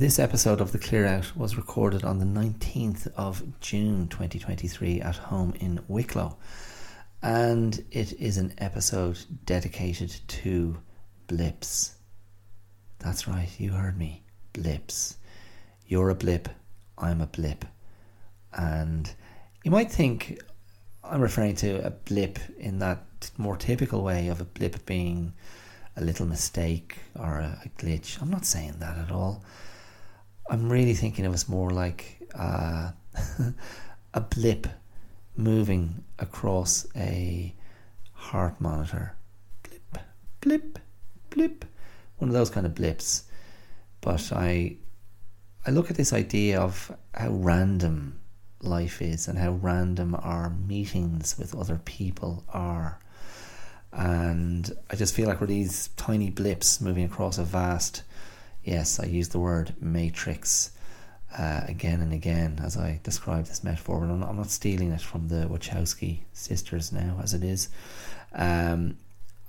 This episode of The Clear Out was recorded on the 19th of June 2023 at home in Wicklow. And it is an episode dedicated to blips. That's right, you heard me. Blips. You're a blip, I'm a blip. And you might think I'm referring to a blip in that more typical way of a blip being a little mistake or a, a glitch. I'm not saying that at all. I'm really thinking it was more like uh, a blip moving across a heart monitor. Blip, blip, blip. One of those kind of blips. But I I look at this idea of how random life is and how random our meetings with other people are. And I just feel like we're these tiny blips moving across a vast, yes, I use the word matrix uh, again and again as I describe this metaphor. But I'm not, I'm not stealing it from the Wachowski sisters now, as it is. Um,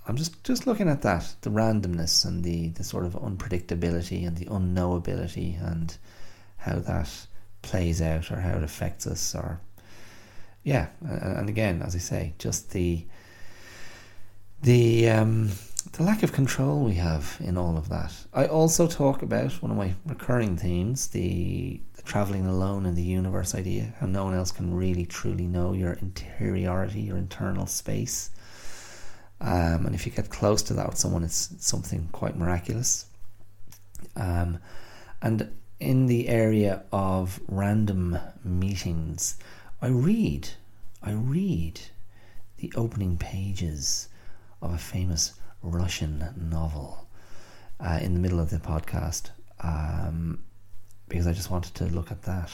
I'm just, just looking at that the randomness and the, the sort of unpredictability and the unknowability and how that plays out or how it affects us or yeah and again as i say just the the um, the lack of control we have in all of that. I also talk about one of my recurring themes the, the traveling alone in the universe idea how no one else can really truly know your interiority your internal space. Um, and if you get close to that with someone it's something quite miraculous. Um, and in the area of random meetings, I read, I read the opening pages of a famous Russian novel uh, in the middle of the podcast um, because I just wanted to look at that.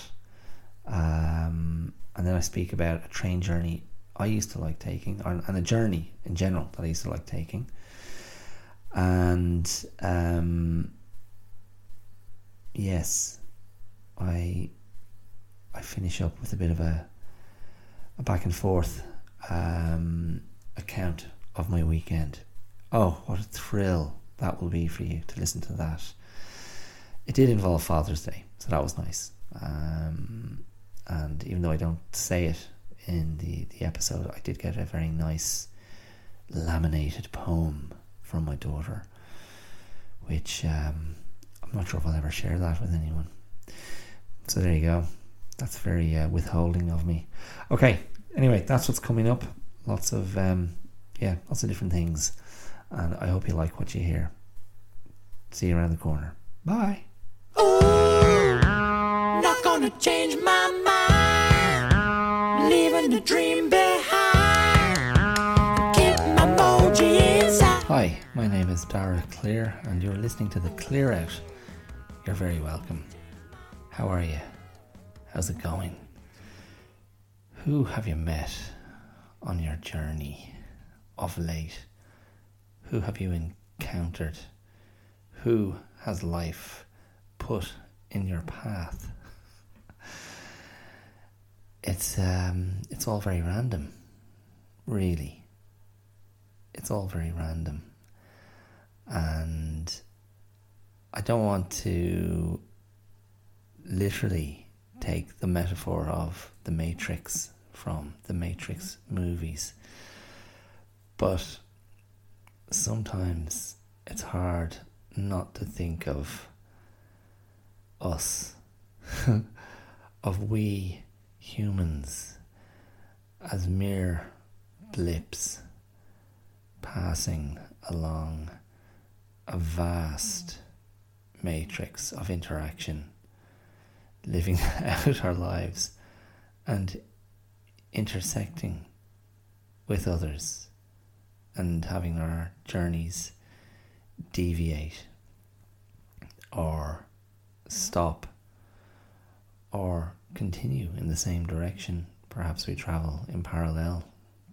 Um, and then I speak about a train journey I used to like taking, or, and a journey in general that I used to like taking. And um, yes, I I finish up with a bit of a a back and forth um, account of my weekend. Oh, what a thrill that will be for you to listen to that. It did involve Father's Day, so that was nice. Um, and even though I don't say it in the, the episode, I did get a very nice laminated poem from my daughter, which um, I'm not sure if I'll ever share that with anyone. So there you go. That's very uh, withholding of me. Okay. Anyway, that's what's coming up. Lots of um, yeah, lots of different things, and I hope you like what you hear. See you around the corner. Bye. Ooh, not gonna change my mind. Leaving the dream behind. Keep my inside. Hi, my name is Dara Clear, and you're listening to the Clear Out. You're very welcome. How are you? How's it going? Who have you met on your journey of late? Who have you encountered? Who has life put in your path? It's um, it's all very random, really. It's all very random, and I don't want to literally take the metaphor of the Matrix from the Matrix movies. But sometimes it's hard not to think of us, of we humans, as mere blips passing along a vast matrix of interaction living out our lives and intersecting with others and having our journeys deviate or stop or continue in the same direction. Perhaps we travel in parallel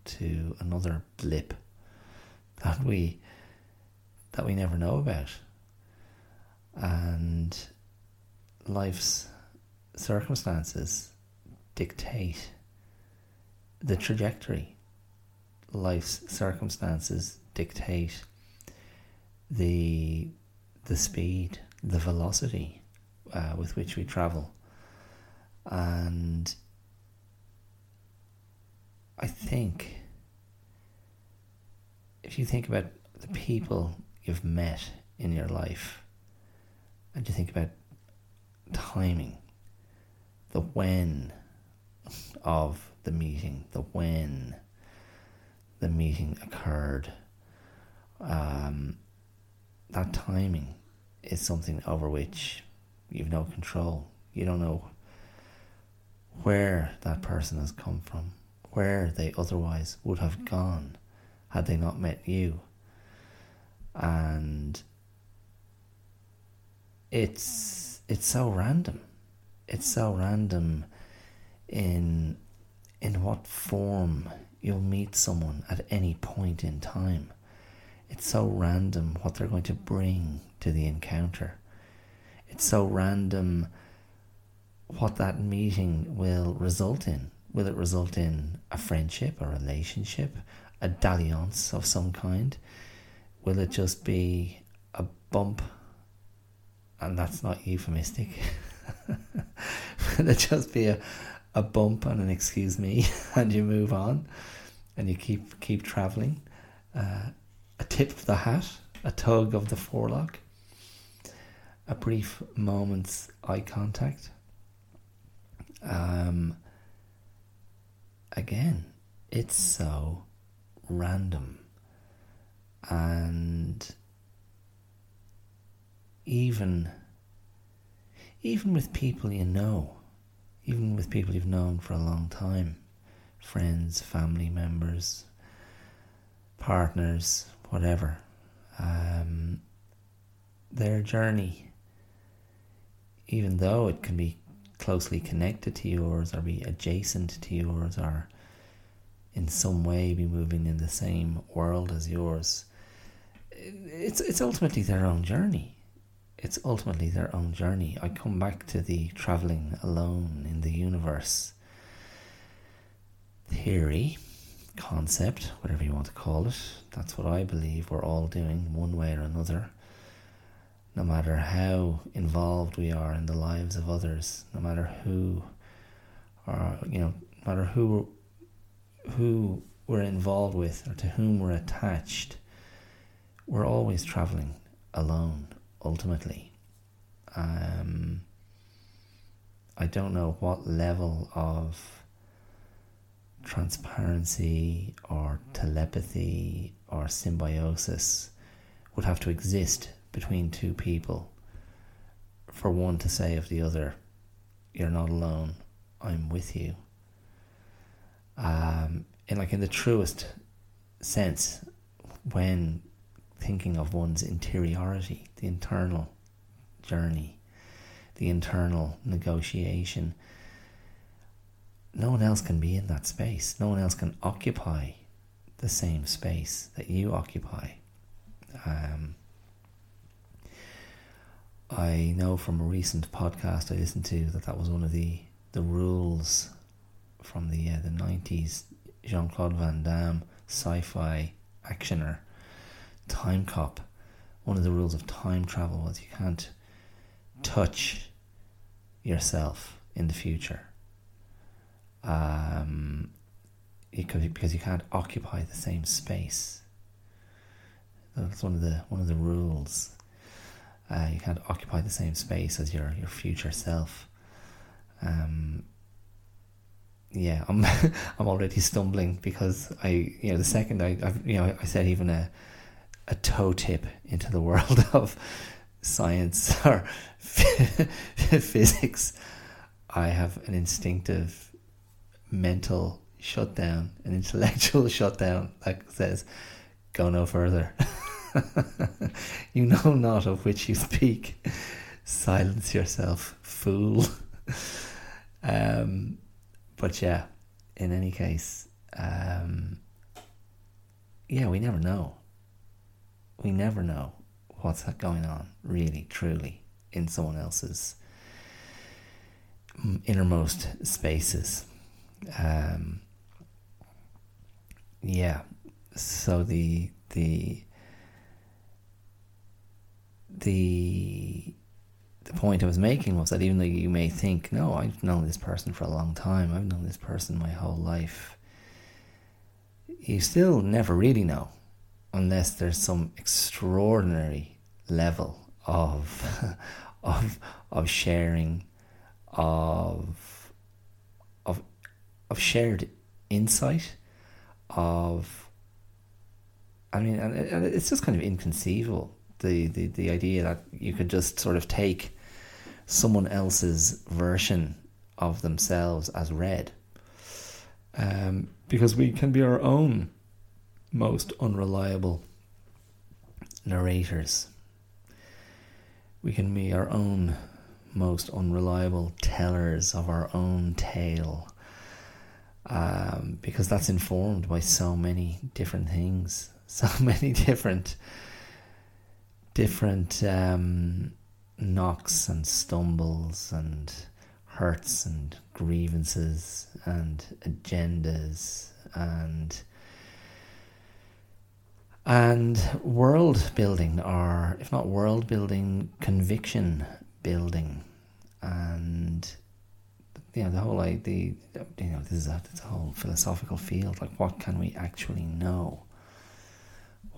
to another blip that we that we never know about. And life's circumstances dictate the trajectory. Life's circumstances dictate the the speed, the velocity uh, with which we travel. And I think if you think about the people you've met in your life and you think about timing, the when of the meeting, the when the meeting occurred, um, that timing is something over which you've no control. You don't know where that person has come from, where they otherwise would have gone had they not met you. And it's it's so random. It's so random in in what form you'll meet someone at any point in time. It's so random what they're going to bring to the encounter. It's so random what that meeting will result in. Will it result in a friendship, a relationship, a dalliance of some kind? Will it just be a bump? And that's not euphemistic. Will it just be a, a bump and an excuse me and you move on and you keep keep travelling? Uh, a tip of the hat, a tug of the forelock, a brief moment's eye contact. Um, again, it's so random. And even even with people you know, even with people you've known for a long time, friends, family members, partners, whatever, um, their journey, even though it can be closely connected to yours or be adjacent to yours or in some way be moving in the same world as yours. It's it's ultimately their own journey. It's ultimately their own journey. I come back to the traveling alone in the universe theory, concept, whatever you want to call it. That's what I believe we're all doing one way or another. No matter how involved we are in the lives of others, no matter who or you know, no matter who who we're involved with or to whom we're attached, we're always traveling alone, ultimately. Um, I don't know what level of transparency or telepathy or symbiosis would have to exist between two people for one to say of the other, You're not alone, I'm with you um, like in the truest sense when thinking of one's interiority, the internal journey, the internal negotiation. No one else can be in that space. No one else can occupy the same space that you occupy. Um, I know from a recent podcast I listened to that that was one of the, the rules from the uh, the nineties, Jean Claude Van Damme, sci-fi actioner, Time Cop. One of the rules of time travel was you can't touch yourself in the future. Um, because because you can't occupy the same space. That's one of the one of the rules. Uh, you can't occupy the same space as your your future self. Um, yeah, I'm I'm already stumbling because I you know the second I I've, you know I said even a a toe tip into the world of science or physics, I have an instinctive mental shutdown, an intellectual shutdown that says, "Go no further." you know not of which you speak. Silence yourself, fool. um, but yeah, in any case, um, yeah, we never know. We never know what's going on, really, truly, in someone else's innermost spaces. Um, yeah, so the the the the point I was making was that even though you may think, no, I've known this person for a long time, I've known this person my whole life, you still never really know unless there's some extraordinary level of of of sharing of of of shared insight of I mean and it's just kind of inconceivable the, the, the idea that you could just sort of take someone else's version of themselves as read. Um, because we can be our own most unreliable narrators. We can be our own most unreliable tellers of our own tale. Um, because that's informed by so many different things, so many different different um, knocks and stumbles and hurts and grievances and agendas and and world building or if not world building conviction building and you know the whole idea you know this is a whole philosophical field like what can we actually know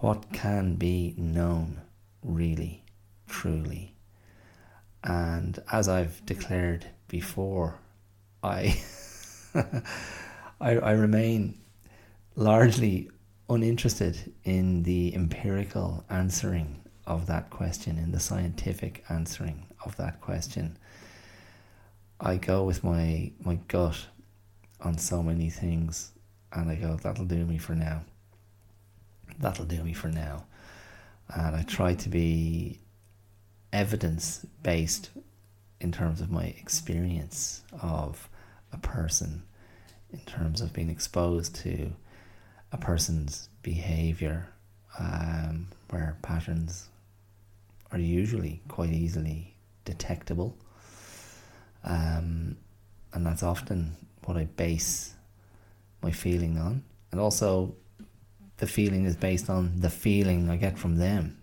what can be known really, truly. And as I've declared before, I, I, I remain largely uninterested in the empirical answering of that question, in the scientific answering of that question. I go with my my gut on so many things, and I go, that'll do me for now. That'll do me for now and I try to be evidence based in terms of my experience of a person, in terms of being exposed to a person's behavior, um, where patterns are usually quite easily detectable. Um, and that's often what I base my feeling on. And also the feeling is based on the feeling I get from them,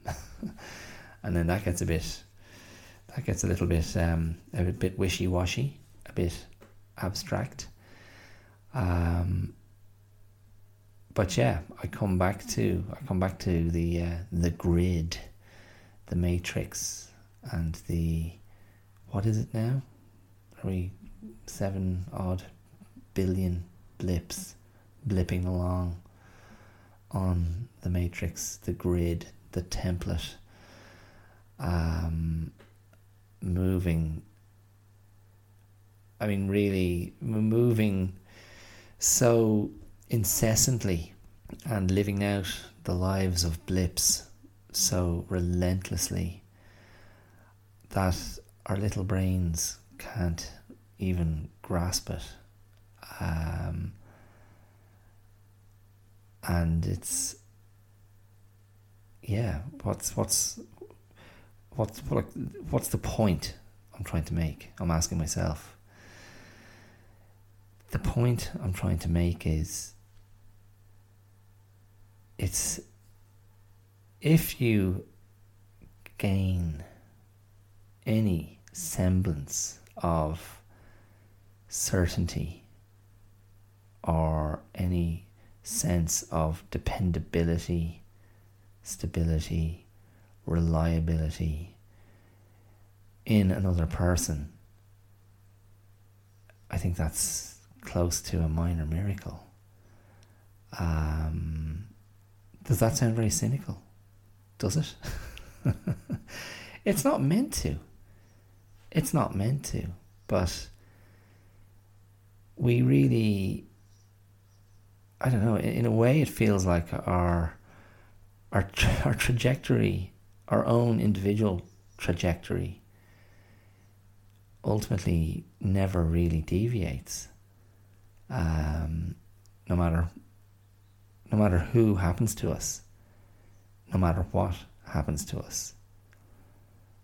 and then that gets a bit, that gets a little bit, um, a bit wishy washy, a bit abstract. Um, but yeah, I come back to I come back to the uh, the grid, the matrix, and the what is it now? Are we seven odd billion blips blipping along? on the matrix, the grid, the template, um, moving. I mean, really moving so incessantly and living out the lives of blips so relentlessly that our little brains can't even grasp it. Um, and it's yeah what's what's what's what, what's the point I'm trying to make I'm asking myself the point I'm trying to make is it's if you gain any semblance of certainty or any sense of dependability, stability, reliability in another person, I think that's close to a minor miracle. Um, does that sound very cynical? Does it? it's not meant to. It's not meant to. But we really I don't know. In a way, it feels like our our our trajectory, our own individual trajectory, ultimately never really deviates. Um, no matter no matter who happens to us, no matter what happens to us.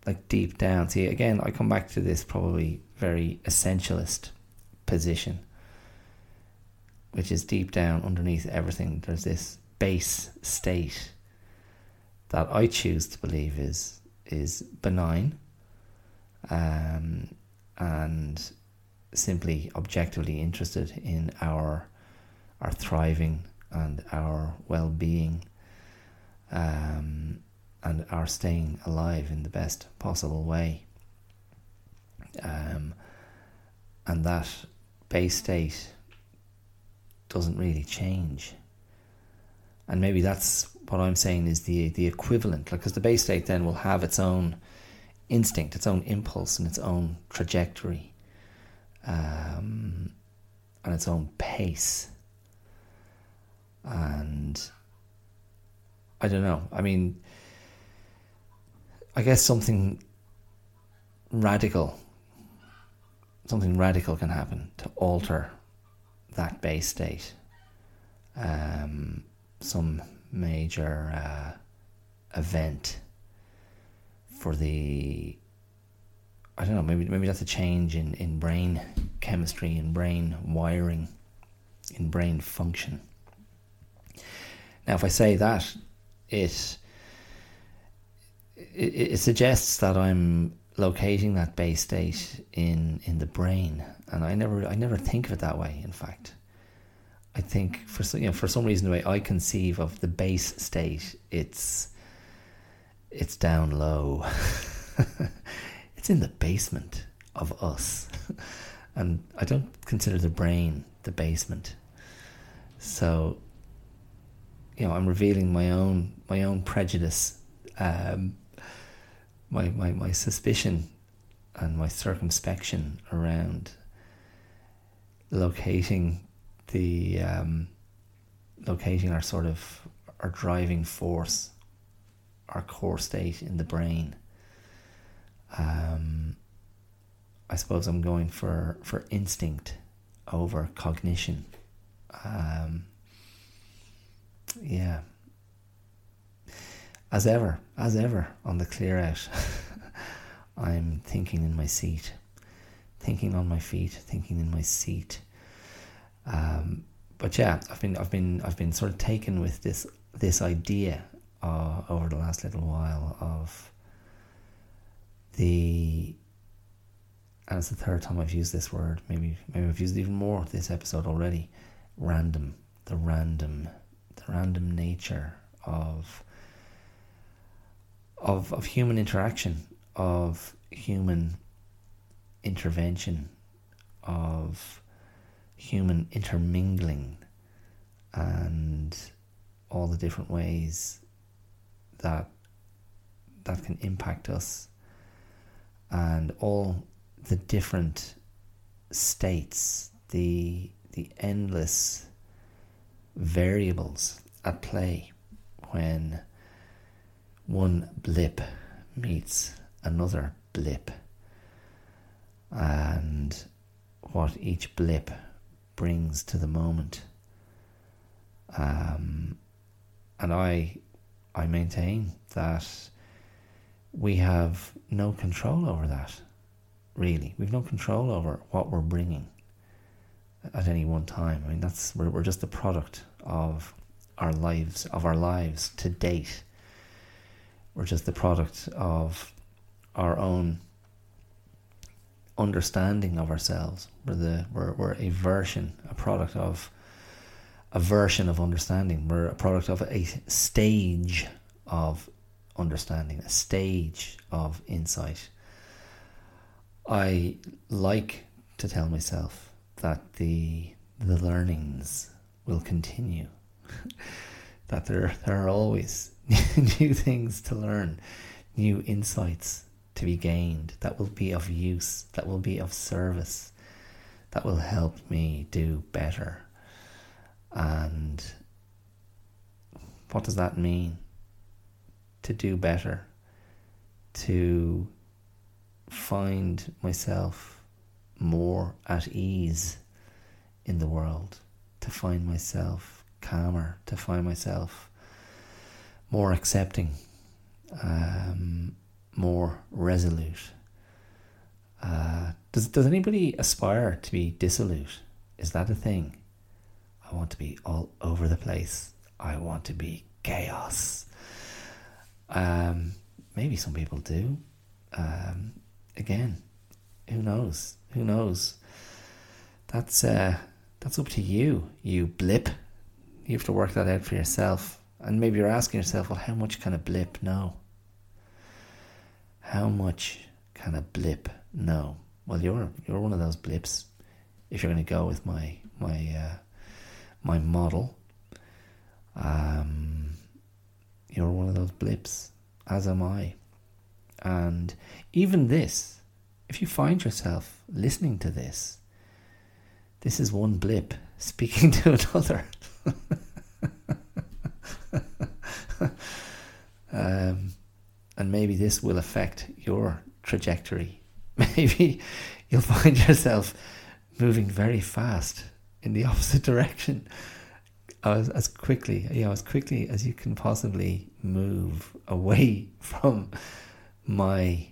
Like deep down, see again, I come back to this probably very essentialist position which is deep down underneath everything, there's this base state that I choose to believe is is benign, um, and simply objectively interested in our our thriving and our well being um, and our staying alive in the best possible way. Um, and that base state doesn't really change. And maybe that's what I'm saying is the the equivalent, because the base state then will have its own instinct, its own impulse, and its own trajectory, um, and its own pace. And I don't know. I mean, I guess something radical, something radical can happen to alter that base state. Um, some major uh, event for the I don't know maybe maybe that's a change in, in brain chemistry in brain wiring in brain function. Now, if I say that, it it, it suggests that I'm locating that base state in in the brain, and I never I never think of it that way. In fact, I think for you know for some reason the way I conceive of the base state, it's it's down low. it's in the basement of us, and I don't consider the brain the basement. So, you know, I'm revealing my own my own prejudice, um, my my my suspicion, and my circumspection around locating the um, locating our sort of our driving force, our core state in the brain. Um, I suppose I'm going for, for instinct over cognition. Um, yeah. As ever, as ever on the clear out, I'm thinking in my seat, thinking on my feet, thinking in my seat. Um, but yeah, I've been I've been I've been sort of taken with this this idea uh, over the last little while of the and it's the third time I've used this word. Maybe maybe I've used it even more this episode already. Random, the random, the random nature of of of human interaction, of human intervention, of human intermingling and all the different ways that that can impact us and all the different states the the endless variables at play when one blip meets another blip and what each blip brings to the moment. Um, and I, I maintain that we have no control over that. Really, we've no control over what we're bringing at any one time. I mean, that's we're, we're just the product of our lives, of our lives to date. We're just the product of our own understanding of ourselves. We're the we're, we're a version, a product of a version of understanding. We're a product of a stage of understanding, a stage of insight. I like to tell myself that the the learnings will continue. that there there are always new things to learn, new insights to be gained, that will be of use, that will be of service, that will help me do better. And what does that mean? To do better, to find myself more at ease in the world, to find myself calmer, to find myself more accepting, um, more resolute. Uh, does does anybody aspire to be dissolute? Is that a thing? I want to be all over the place. I want to be chaos. Um, maybe some people do. Um, again. Who knows? Who knows? That's uh, that's up to you, you blip. You have to work that out for yourself. And maybe you're asking yourself, well, how much can a blip know? How much can a blip know? Well, you're you're one of those blips. If you're going to go with my my uh, my model, um, you're one of those blips, as am I. And even this, if you find yourself listening to this, this is one blip speaking to another. um, and maybe this will affect your trajectory. Maybe you'll find yourself moving very fast in the opposite direction as, as quickly, you know, as quickly as you can possibly move away from my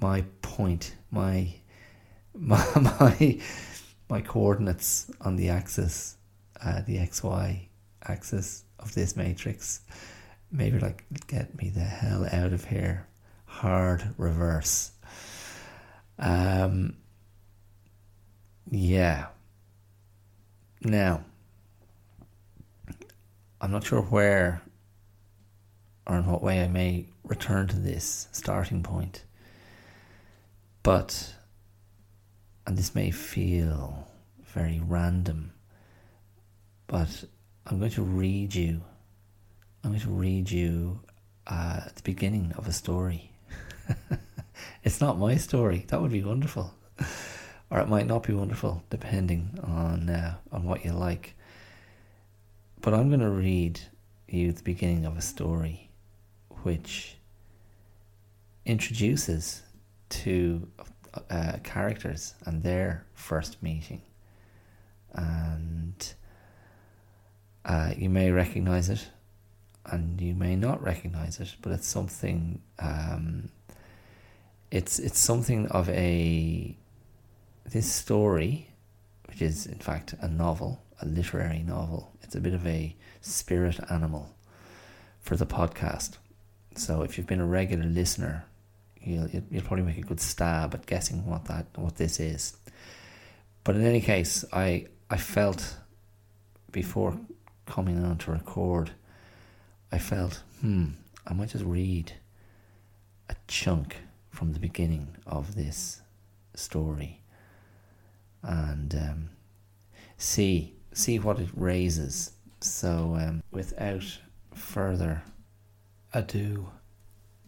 my point, my my my, my coordinates on the axis, uh, the xy axis of this matrix. Maybe like get me the hell out of here. Hard reverse. Um yeah. Now i'm not sure where or in what way i may return to this starting point but and this may feel very random but i'm going to read you I'm going to read you uh, the beginning of a story. it's not my story. That would be wonderful, or it might not be wonderful, depending on uh, on what you like. But I'm going to read you the beginning of a story, which introduces two uh, characters and their first meeting, and uh, you may recognize it and you may not recognize it, but it's something. Um, it's it's something of a this story, which is in fact a novel, a literary novel. It's a bit of a spirit animal for the podcast. So if you've been a regular listener, you'll you'll probably make a good stab at guessing what that what this is. But in any case, I I felt before coming on to record I felt, hmm, I might just read a chunk from the beginning of this story and um, see see what it raises. So, um, without further ado,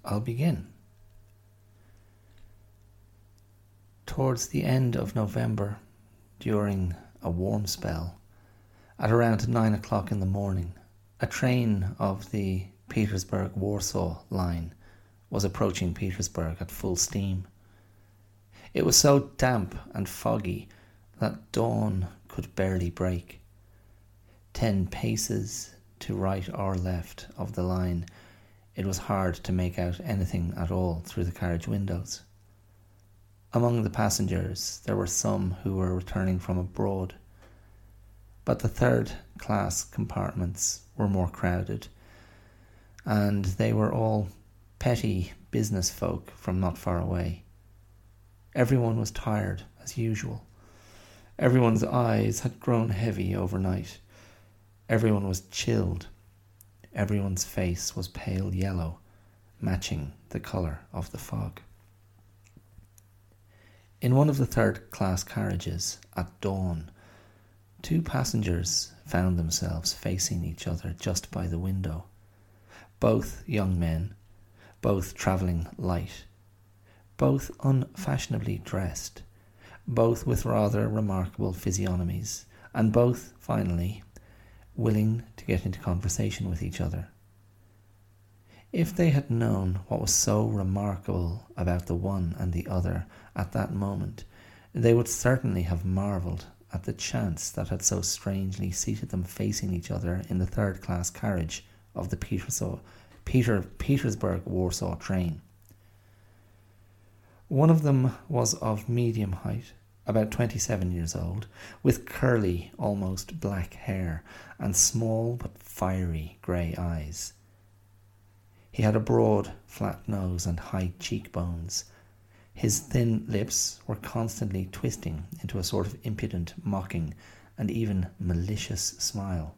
I'll begin. Towards the end of November, during a warm spell, at around nine o'clock in the morning, a train of the Petersburg Warsaw line was approaching Petersburg at full steam. It was so damp and foggy that dawn could barely break. Ten paces to right or left of the line, it was hard to make out anything at all through the carriage windows. Among the passengers, there were some who were returning from abroad, but the third class compartments were more crowded, and they were all petty business folk from not far away. Everyone was tired, as usual. Everyone's eyes had grown heavy overnight. Everyone was chilled. Everyone's face was pale yellow, matching the colour of the fog. In one of the third class carriages, at dawn, Two passengers found themselves facing each other just by the window. Both young men, both travelling light, both unfashionably dressed, both with rather remarkable physiognomies, and both, finally, willing to get into conversation with each other. If they had known what was so remarkable about the one and the other at that moment, they would certainly have marvelled at the chance that had so strangely seated them facing each other in the third class carriage of the Peterso- Peter, Petersburg Warsaw train. One of them was of medium height, about 27 years old, with curly, almost black hair and small but fiery grey eyes. He had a broad, flat nose and high cheekbones. His thin lips were constantly twisting into a sort of impudent, mocking, and even malicious smile.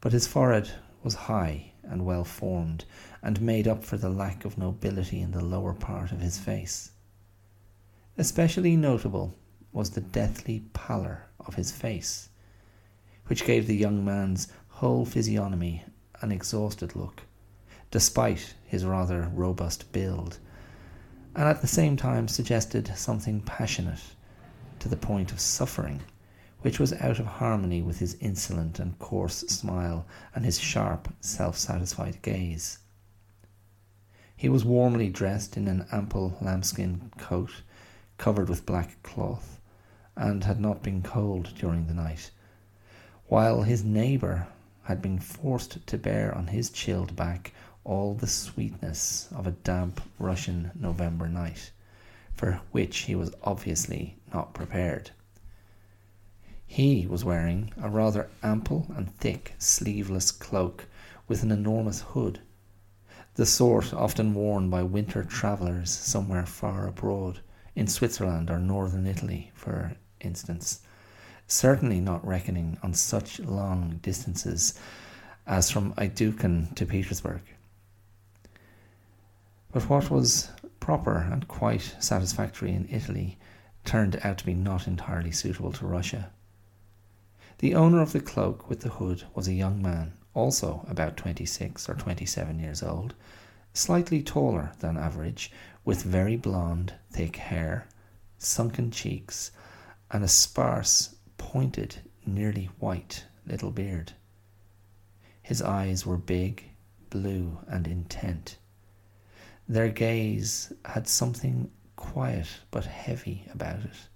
But his forehead was high and well formed, and made up for the lack of nobility in the lower part of his face. Especially notable was the deathly pallor of his face, which gave the young man's whole physiognomy an exhausted look, despite his rather robust build and at the same time suggested something passionate to the point of suffering, which was out of harmony with his insolent and coarse smile and his sharp, self satisfied gaze. He was warmly dressed in an ample lambskin coat covered with black cloth, and had not been cold during the night, while his neighbour had been forced to bear on his chilled back all the sweetness of a damp Russian November night, for which he was obviously not prepared. He was wearing a rather ample and thick sleeveless cloak with an enormous hood, the sort often worn by winter travellers somewhere far abroad, in Switzerland or northern Italy, for instance, certainly not reckoning on such long distances as from Eydtkuhnen to Petersburg. But what was proper and quite satisfactory in Italy turned out to be not entirely suitable to Russia. The owner of the cloak with the hood was a young man, also about 26 or 27 years old, slightly taller than average, with very blonde, thick hair, sunken cheeks, and a sparse, pointed, nearly white little beard. His eyes were big, blue, and intent. Their gaze had something quiet but heavy about it,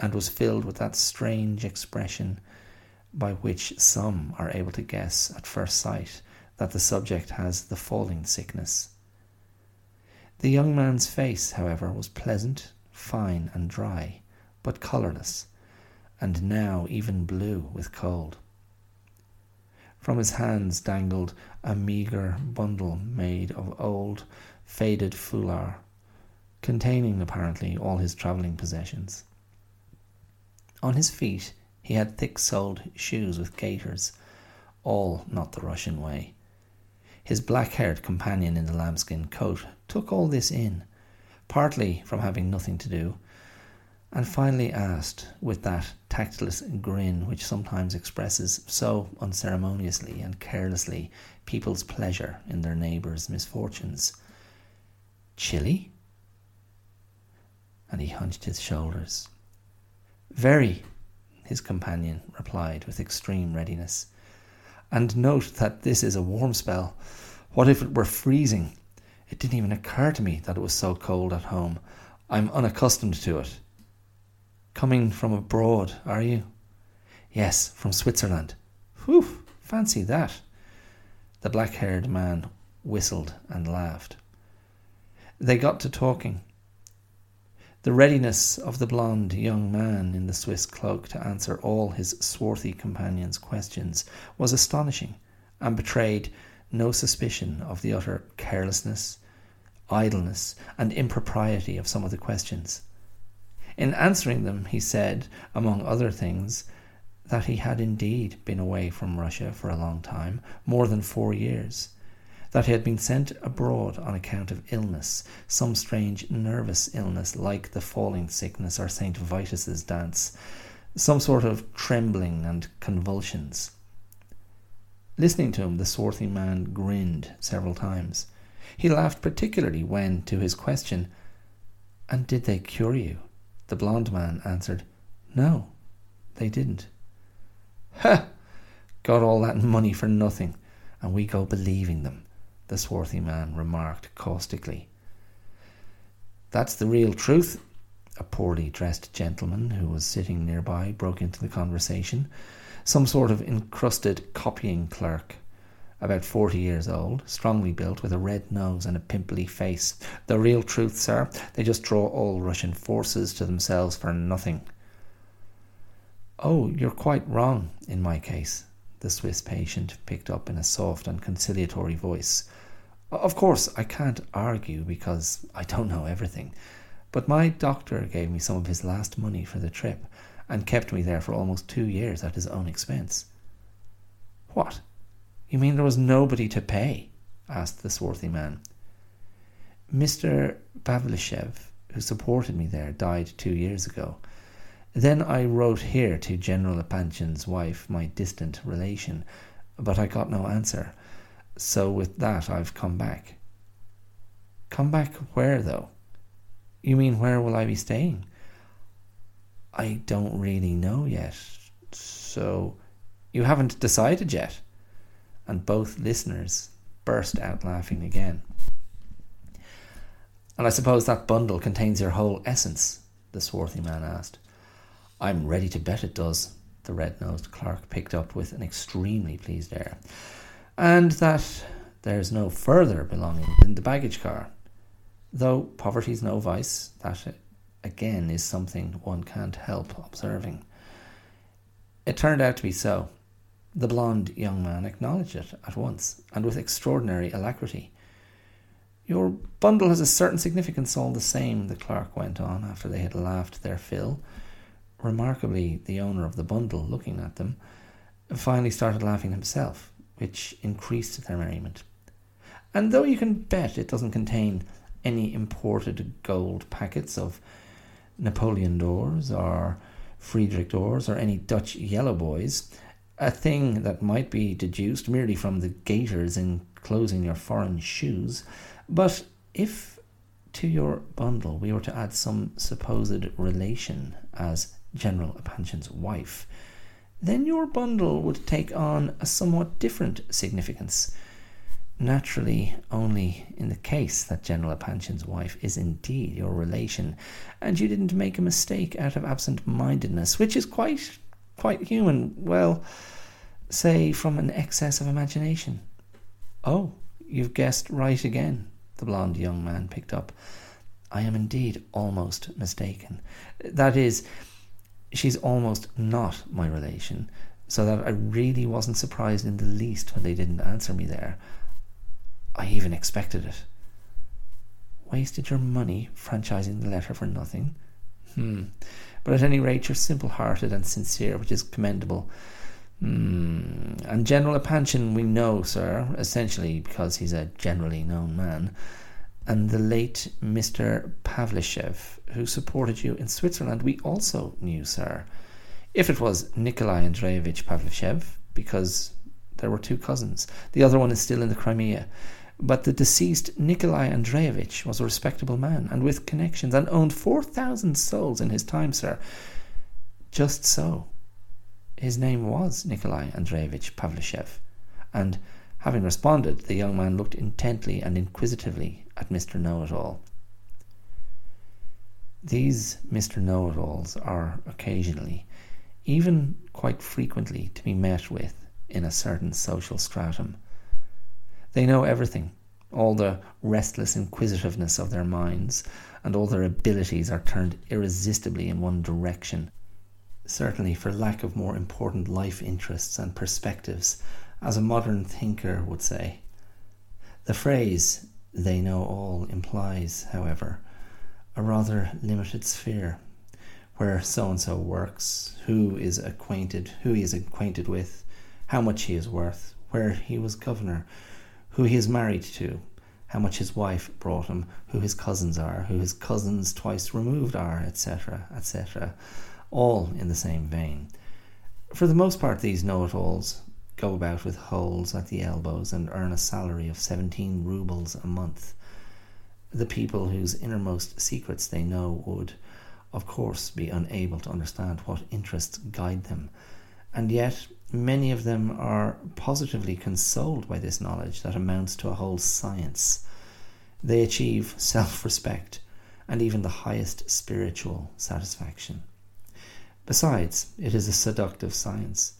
and was filled with that strange expression by which some are able to guess at first sight that the subject has the falling sickness. The young man's face, however, was pleasant, fine, and dry, but colourless, and now even blue with cold. From his hands dangled a meagre bundle made of old faded foulard, containing apparently all his travelling possessions. On his feet he had thick soled shoes with gaiters, all not the Russian way. His black haired companion in the lambskin coat took all this in, partly from having nothing to do, and finally asked, with that tactless grin which sometimes expresses so unceremoniously and carelessly people's pleasure in their neighbours' misfortunes, Chilly? And he hunched his shoulders. Very, his companion replied with extreme readiness. And note that this is a warm spell. What if it were freezing? It didn't even occur to me that it was so cold at home. I'm unaccustomed to it. Coming from abroad, are you? Yes, from Switzerland. Whew, fancy that. The black haired man whistled and laughed. They got to talking. The readiness of the blond young man in the Swiss cloak to answer all his swarthy companion's questions was astonishing, and betrayed no suspicion of the utter carelessness, idleness, and impropriety of some of the questions. In answering them, he said, among other things, that he had indeed been away from Russia for a long time, more than four years, that he had been sent abroad on account of illness, some strange nervous illness like the falling sickness or St. Vitus's dance, some sort of trembling and convulsions. Listening to him, the swarthy man grinned several times. He laughed particularly when, to his question, And did they cure you? The blond man answered, No, they didn't. Ha! Got all that money for nothing, and we go believing them the swarthy man remarked caustically. That's the real truth. A poorly dressed gentleman who was sitting nearby broke into the conversation. Some sort of encrusted copying clerk, about forty years old, strongly built, with a red nose and a pimply face. The real truth, sir. They just draw all Russian forces to themselves for nothing. Oh, you're quite wrong in my case, the Swiss patient picked up in a soft and conciliatory voice. Of course, I can't argue because I don't know everything, but my doctor gave me some of his last money for the trip and kept me there for almost two years at his own expense. What? You mean there was nobody to pay? asked the swarthy man. Mr. Pavlishev, who supported me there, died two years ago. Then I wrote here to General Epanchin's wife, my distant relation, but I got no answer. So with that, I've come back. Come back where, though? You mean where will I be staying? I don't really know yet. So you haven't decided yet? And both listeners burst out laughing again. And I suppose that bundle contains your whole essence? the swarthy man asked. I'm ready to bet it does, the red nosed clerk picked up with an extremely pleased air. And that there's no further belonging in the baggage car. Though poverty's no vice, that again is something one can't help observing. It turned out to be so. The blond young man acknowledged it at once, and with extraordinary alacrity. Your bundle has a certain significance all the same, the clerk went on after they had laughed their fill. Remarkably, the owner of the bundle, looking at them, finally started laughing himself, which increased their merriment. And though you can bet it doesn't contain any imported gold packets of Napoleon d'Ors or Friedrich d'Ors or any Dutch yellow boys, a thing that might be deduced merely from the gaiters enclosing your foreign shoes, but if to your bundle we were to add some supposed relation as General Epanchin's wife, then your bundle would take on a somewhat different significance. Naturally, only in the case that General Epanchin's wife is indeed your relation, and you didn't make a mistake out of absent mindedness, which is quite, quite human. Well, say from an excess of imagination. Oh, you've guessed right again, the blond young man picked up. I am indeed almost mistaken. That is, she's almost not my relation, so that I really wasn't surprised in the least when they didn't answer me there. I even expected it. Wasted your money franchising the letter for nothing? Hmm. But at any rate, you're simple hearted and sincere, which is commendable. Hmm. And General Epanchin we know, sir, essentially because he's a generally known man. And the late Mr. Pavlishev, who supported you in Switzerland, we also knew, sir. If it was Nikolai Andreevich Pavlishev, because there were two cousins. The other one is still in the Crimea. But the deceased Nikolai Andreevich was a respectable man and with connections and owned 4,000 souls in his time, sir. Just so. His name was Nikolai Andreevich Pavlishev, and having responded, the young man looked intently and inquisitively at Mr. Know It All. These Mr. Know It Alls are occasionally, even quite frequently, to be met with in a certain social stratum. They know everything. All the restless inquisitiveness of their minds and all their abilities are turned irresistibly in one direction, certainly for lack of more important life interests and perspectives, as a modern thinker would say. The phrase they know all implies, however, a rather limited sphere where so and so works, who is acquainted, who he is acquainted with, how much he is worth, where he was governor, who he is married to, how much his wife brought him, who his cousins are, who his cousins twice removed are, etc., etc., all in the same vein. For the most part, these know it alls go about with holes at the elbows and earn a salary of 17 roubles a month. The people whose innermost secrets they know would, of course, be unable to understand what interests guide them, and yet many of them are positively consoled by this knowledge that amounts to a whole science. They achieve self respect and even the highest spiritual satisfaction. Besides, it is a seductive science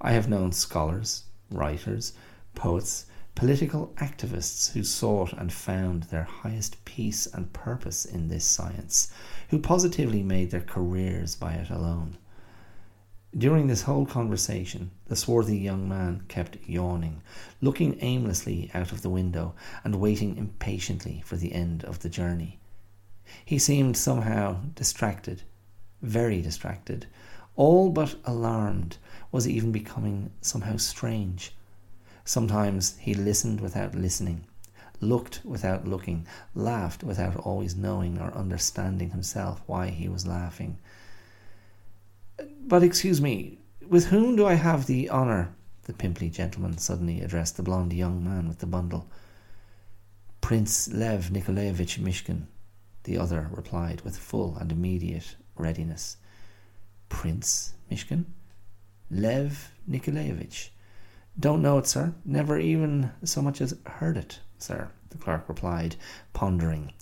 I have known scholars, writers, poets, political activists who sought and found their highest peace and purpose in this science, who positively made their careers by it alone. During this whole conversation, the swarthy young man kept yawning, looking aimlessly out of the window, and waiting impatiently for the end of the journey. He seemed somehow distracted, very distracted, all but alarmed, was even becoming somehow strange. Sometimes he listened without listening, looked without looking, laughed without always knowing or understanding himself why he was laughing. But excuse me, with whom do I have the honour? The pimply gentleman suddenly addressed the blond young man with the bundle. Prince Lev Nikolaevich Myshkin, the other replied with full and immediate readiness. Prince Myshkin? Lev Nikolaevich? Don't know it, sir. Never even so much as heard it, sir, the clerk replied, pondering.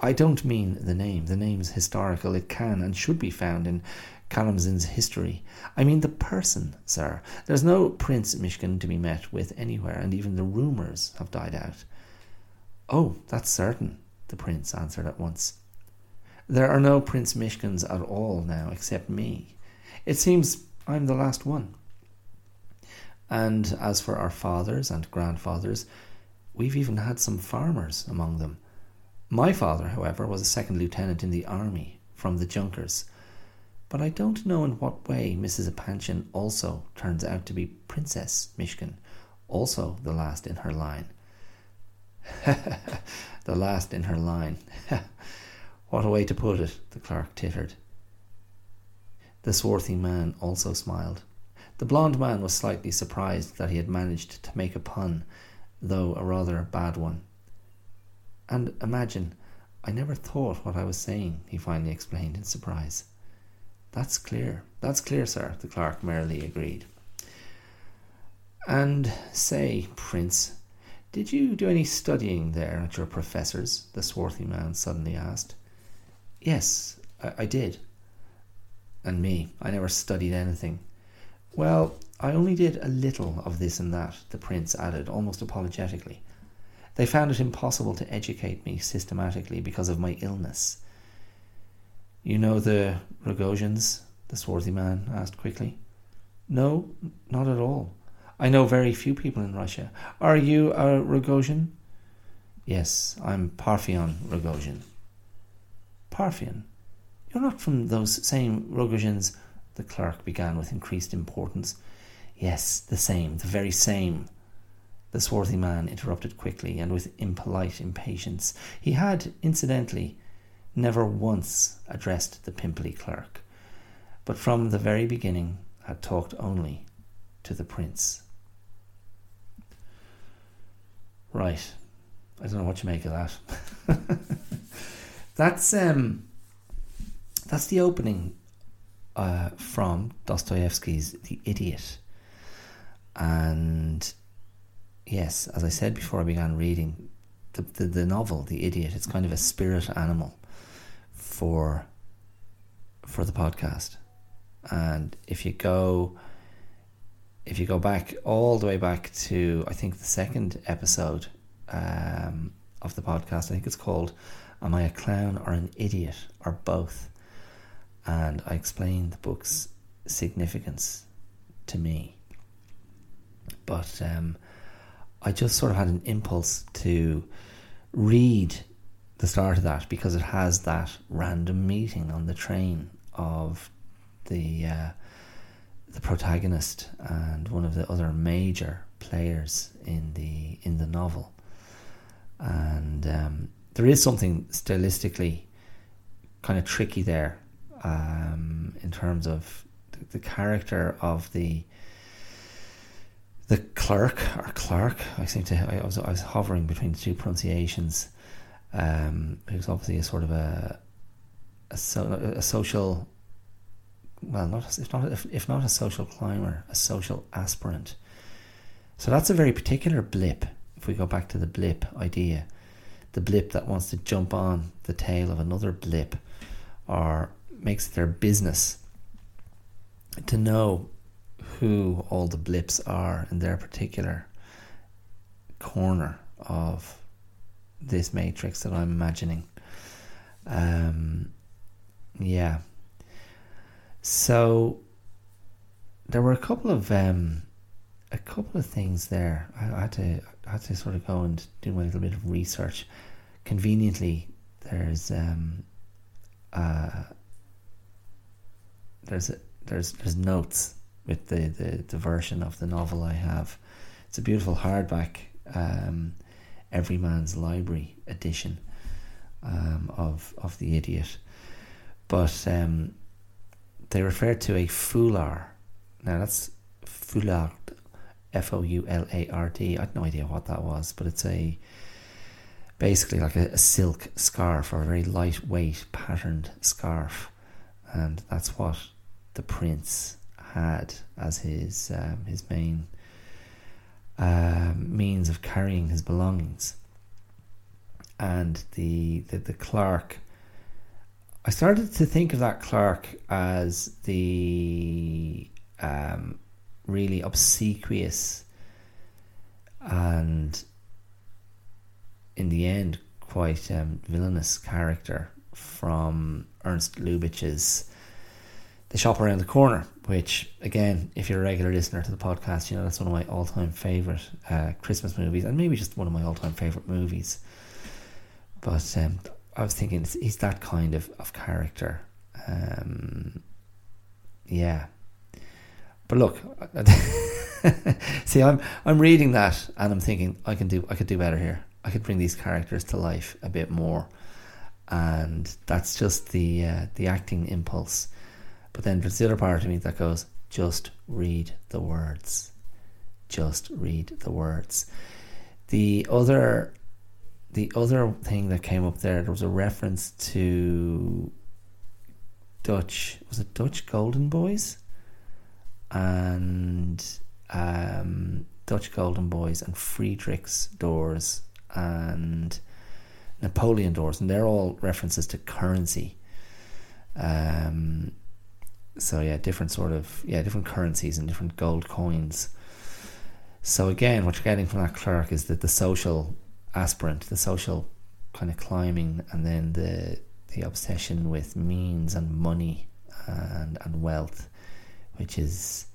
I don't mean the name. The name's historical. It can and should be found in Karamzin's history. I mean the person, sir. There's no Prince Myshkin to be met with anywhere, and even the rumours have died out. Oh, that's certain, the prince answered at once. There are no Prince Myshkins at all now, except me. It seems I'm the last one. And as for our fathers and grandfathers, we've even had some farmers among them. My father, however, was a second lieutenant in the army from the Junkers. But I don't know in what way Mrs. Epanchin also turns out to be Princess Myshkin, also the last in her line. the last in her line. what a way to put it, the clerk tittered. The swarthy man also smiled. The blond man was slightly surprised that he had managed to make a pun, though a rather bad one. And imagine, I never thought what I was saying, he finally explained in surprise. That's clear. That's clear, sir, the clerk merrily agreed. And say, Prince, did you do any studying there at your professor's? the swarthy man suddenly asked. Yes, I, I did. And me, I never studied anything. Well, I only did a little of this and that, the prince added, almost apologetically. They found it impossible to educate me systematically because of my illness. You know the Rogozhins? the swarthy man asked quickly. No, not at all. I know very few people in Russia. Are you a Rogozhin? Yes, I'm Parfion Rogozhin. Parfion? You're not from those same Rogozhins? The clerk began with increased importance. Yes, the same, the very same. The swarthy man interrupted quickly and with impolite impatience. He had, incidentally, never once addressed the pimply clerk, but from the very beginning had talked only to the prince. Right. I don't know what you make of that. that's um that's the opening uh, from Dostoevsky's The Idiot. And yes, as I said before I began reading, the, the, the novel, The Idiot, it's kind of a spirit animal for for the podcast. And if you go if you go back all the way back to I think the second episode um, of the podcast, I think it's called "Am I a clown or an idiot or both?" And I explained the book's significance to me. But um, I just sort of had an impulse to read the start of that because it has that random meeting on the train of the uh, the protagonist and one of the other major players in the in the novel, and um, there is something stylistically kind of tricky there um, in terms of the, character of the the clerk or clerk. I seem to I was I was hovering between the two pronunciations. Um, who's obviously a sort of a a, so, a social well, not if not if, if not a social climber, a social aspirant. So that's a very particular blip. If we go back to the blip idea, the blip that wants to jump on the tail of another blip, or makes their business to know who all the blips are in their particular corner of this matrix that I'm imagining. Um, yeah. So there were a couple of um, a couple of things there. I, I, had to I had to sort of go and do a little bit of research. Conveniently, there's um, uh, there's there's there's notes with the, the, the version of the novel I have. It's a beautiful hardback um, Everyman's Library edition um, of of the idiot, but um, they refer to a foulard. Now that's foulard, F O U L A R D. I had no idea what that was, but it's a basically like a, a silk scarf or a very lightweight patterned scarf, and that's what the prince had as his um, his main um, means of carrying his belongings. And the, the the clerk, I started to think of that clerk as the um, really obsequious and in the end quite um, villainous character from Ernst Lubitsch's The Shop Around the Corner, which, again, if you're a regular listener to the podcast, you know that's one of my all time favourite uh, Christmas movies, and maybe just one of my all time favourite movies. But um, I was thinking he's that kind of, of character. Um, yeah. But look, see, I'm I'm reading that and I'm thinking I can do I could do better here. I could bring these characters to life a bit more, and that's just the uh, the acting impulse. But then there's the other part of me that goes, just read the words, just read the words. The other the other thing that came up there, there was a reference to Dutch. Was it Dutch Golden Boys? And um, Dutch Golden Boys and Friedrich's Doors and Napoleon doors, and they're all references to currency. Um, so yeah, different sort of yeah, different currencies and different gold coins. So again, what you're getting from that clerk is that the social aspirant, the social kind of climbing, and then the the obsession with means and money and and wealth, which is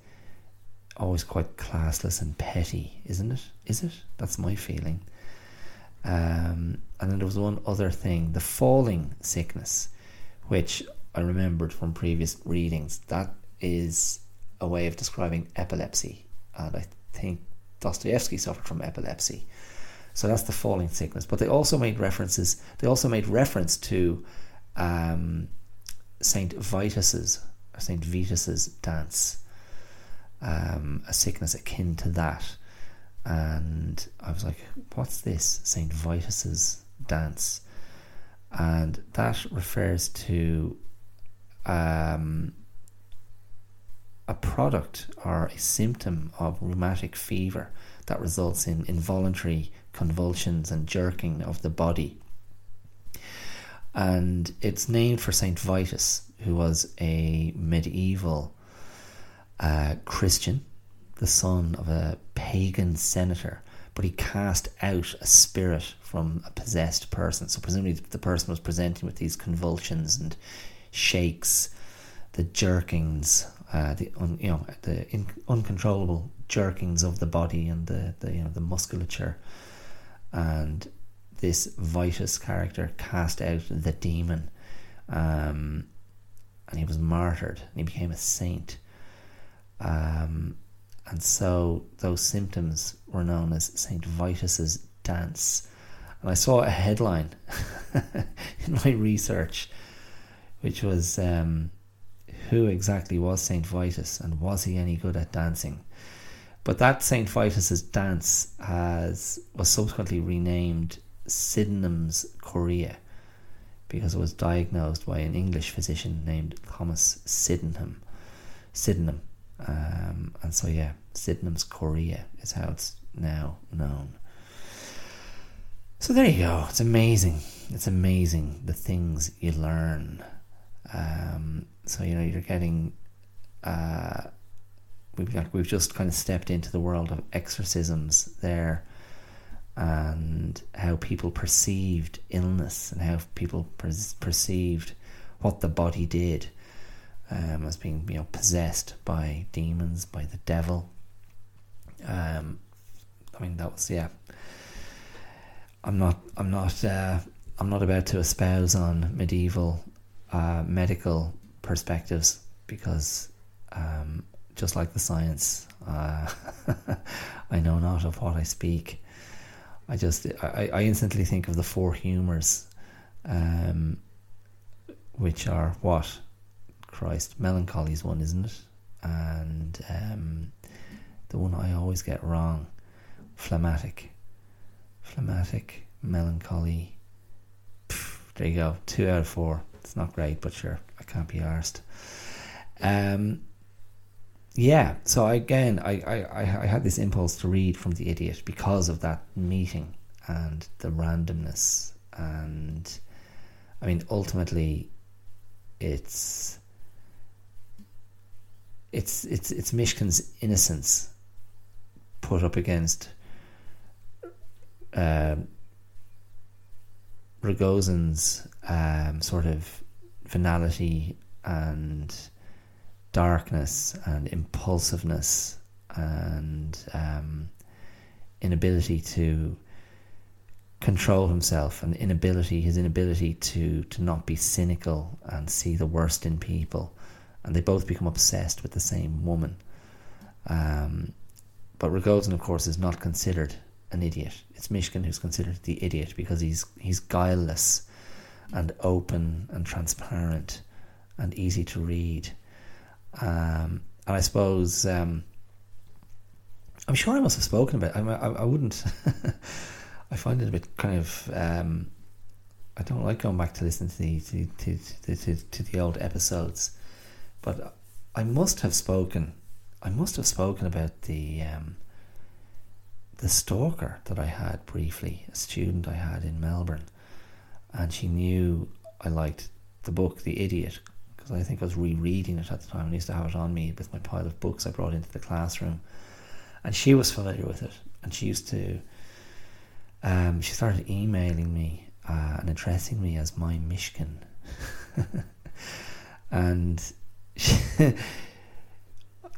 always quite classless and petty, isn't it? Is it? That's my feeling. Um, and then there was one other thing the falling sickness, which I remembered from previous readings. That is a way of describing epilepsy. And I think Dostoevsky suffered from epilepsy. So that's the falling sickness. But they also made references, they also made reference to um, Saint Vitus's, Saint Vitus's dance, um, a sickness akin to that and I was like, "What's this?" Saint Vitus's dance, and that refers to um, a product or a symptom of rheumatic fever that results in involuntary convulsions and jerking of the body. And it's named for Saint Vitus, who was a medieval uh, Christian the son of a pagan senator, but he cast out a spirit from a possessed person. So presumably the person was presenting with these convulsions and shakes, the jerkings, uh, the un, you know the in, uncontrollable jerkings of the body and the, the you know the musculature, and this Vitus character cast out the demon, um, and he was martyred and he became a saint. Um, and so those symptoms were known as St. Vitus's dance. And I saw a headline in my research, which was um, Who exactly was St. Vitus and was he any good at dancing? But that St. Vitus's dance has was subsequently renamed Sydenham's chorea because it was diagnosed by an English physician named Thomas Sydenham. Sydenham um, and so, yeah, Sydenham's chorea is how it's now known. So there you go. It's amazing. It's amazing the things you learn. Um, so you know you're getting. Uh, we've we've just kind of stepped into the world of exorcisms there, and how people perceived illness and how people per- perceived what the body did um, as being you know possessed by demons, by the devil. Um, I mean that was yeah. I'm not. I'm not. Uh, I'm not about to espouse on medieval uh, medical perspectives because, um, just like the science, uh, I know not of what I speak. I just I, I instantly think of the four humours, um, which are what Christ melancholy's one, isn't it? And um, the one I always get wrong, phlegmatic, phlegmatic, melancholy. Pff, there you go, two out of four. It's not great, but sure, I can't be arsed. Um, yeah, so again, I, I, I had this impulse to read from The Idiot because of that meeting and the randomness. And I mean, ultimately, it's it's it's it's Myshkin's innocence put up against um, Rogozhin's um, sort of venality and darkness and impulsiveness and um, inability to control himself and inability his inability to to not be cynical and see the worst in people. And they both become obsessed with the same woman. Um, but Rogozhin of course is not considered an idiot. It's Myshkin who's considered the idiot because he's he's guileless and open and transparent and easy to read um, and I suppose um, I'm sure I must have spoken about. It. I, I, I wouldn't. I find it a bit kind of. Um, I don't like going back to listen to the to, to, to, to, to the old episodes, but I must have spoken. I must have spoken about the um, the stalker that I had briefly, a student I had in Melbourne, and she knew I liked the book The Idiot because I think I was rereading it at the time. I used to have it on me with my pile of books I brought into the classroom, and she was familiar with it, and she used to. Um, she started emailing me uh, and addressing me as my Myshkin, and she,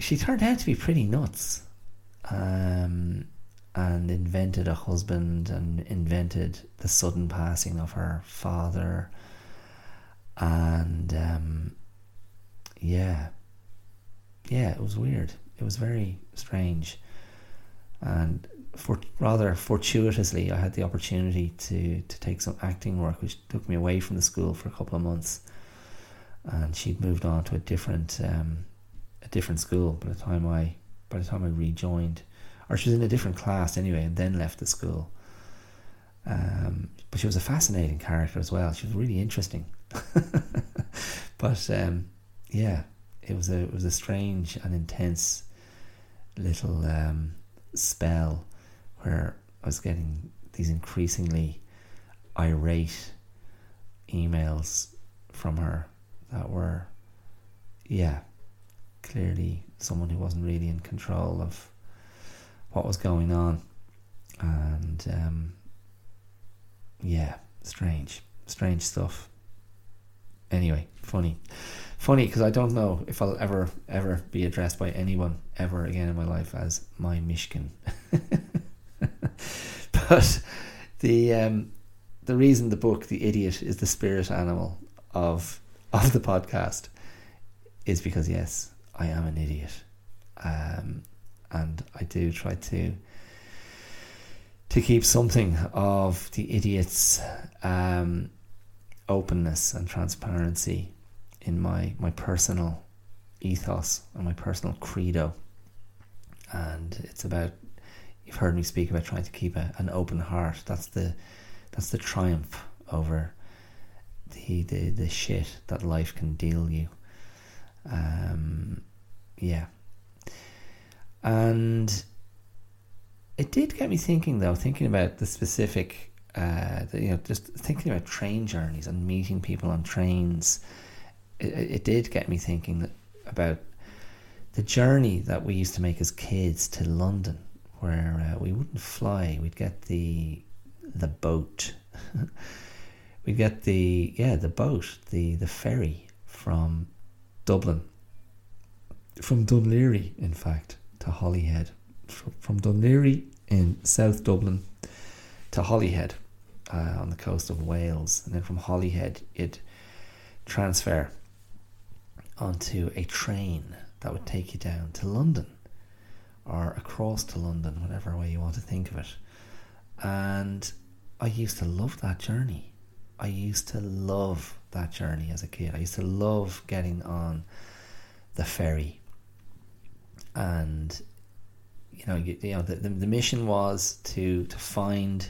she, turned out to be pretty nuts, um, and invented a husband and invented the sudden passing of her father and um, yeah, yeah, it was weird. It was very strange, and for rather fortuitously, I had the opportunity to to take some acting work, which took me away from the school for a couple of months. And she'd moved on to a different um, a different school by the time I by the time I rejoined, or she was in a different class anyway, and then left the school. Um, but she was a fascinating character as well. She was really interesting. but um, yeah, it was a it was a strange and intense little um, spell where I was getting these increasingly irate emails from her that were, yeah, clearly someone who wasn't really in control of what was going on, and um, yeah, strange, strange stuff. Anyway, funny, funny because I don't know if I'll ever ever be addressed by anyone ever again in my life as my Myshkin. but the um, the reason the book The Idiot is the spirit animal of of the podcast is because yes, I am an idiot, um, and I do try to to keep something of the idiot's um, openness and transparency in my my personal ethos and my personal credo. And it's about you've heard me speak about trying to keep a, an open heart. That's the that's the triumph over the the, the shit that life can deal you. Um, yeah. And it did get me thinking though, thinking about the specific uh, you know, just thinking about train journeys and meeting people on trains, it, it did get me thinking that, about the journey that we used to make as kids to London, where uh, we wouldn't fly, we'd get the the boat, we'd get the yeah the boat, the the ferry from Dublin, from Laoghaire, in fact, to Holyhead. From Laoghaire in South Dublin to Holyhead uh, on the coast of Wales, and then from Holyhead, it'd transfer onto a train that would take you down to London or across to London, whatever way you want to think of it. And I used to love that journey. I used to love that journey as a kid. I used to love getting on the ferry. And you know, you, you know, the, the, the mission was to to find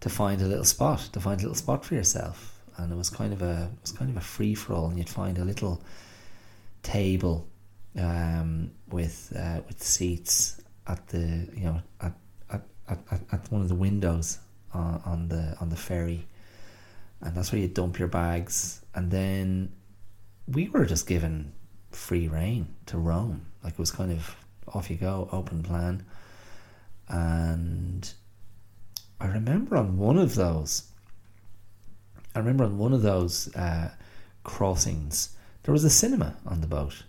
to find a little spot, to find a little spot for yourself. And it was kind of a it was kind of a free for all, and you'd find a little table um, with uh, with seats at the you know at at, at, at one of the windows on, on the on the ferry, and that's where you dump your bags. And then we were just given free reign to roam. Like it was kind of off you go, open plan. And I remember on one of those, I remember on one of those uh, crossings, there was a cinema on the boat,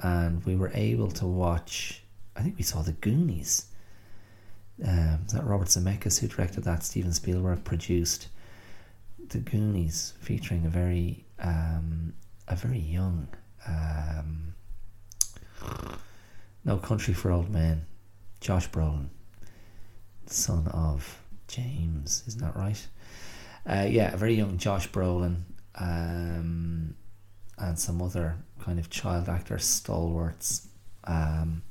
and we were able to watch. I think we saw the Goonies. Um, is that Robert Zemeckis who directed that? Steven Spielberg produced the Goonies, featuring a very um, a very young um, No Country for Old Men, Josh Brolin, son of James, isn't that right? Uh, yeah, a very young Josh Brolin. Um, and some other kind of child actor stalwarts. Um,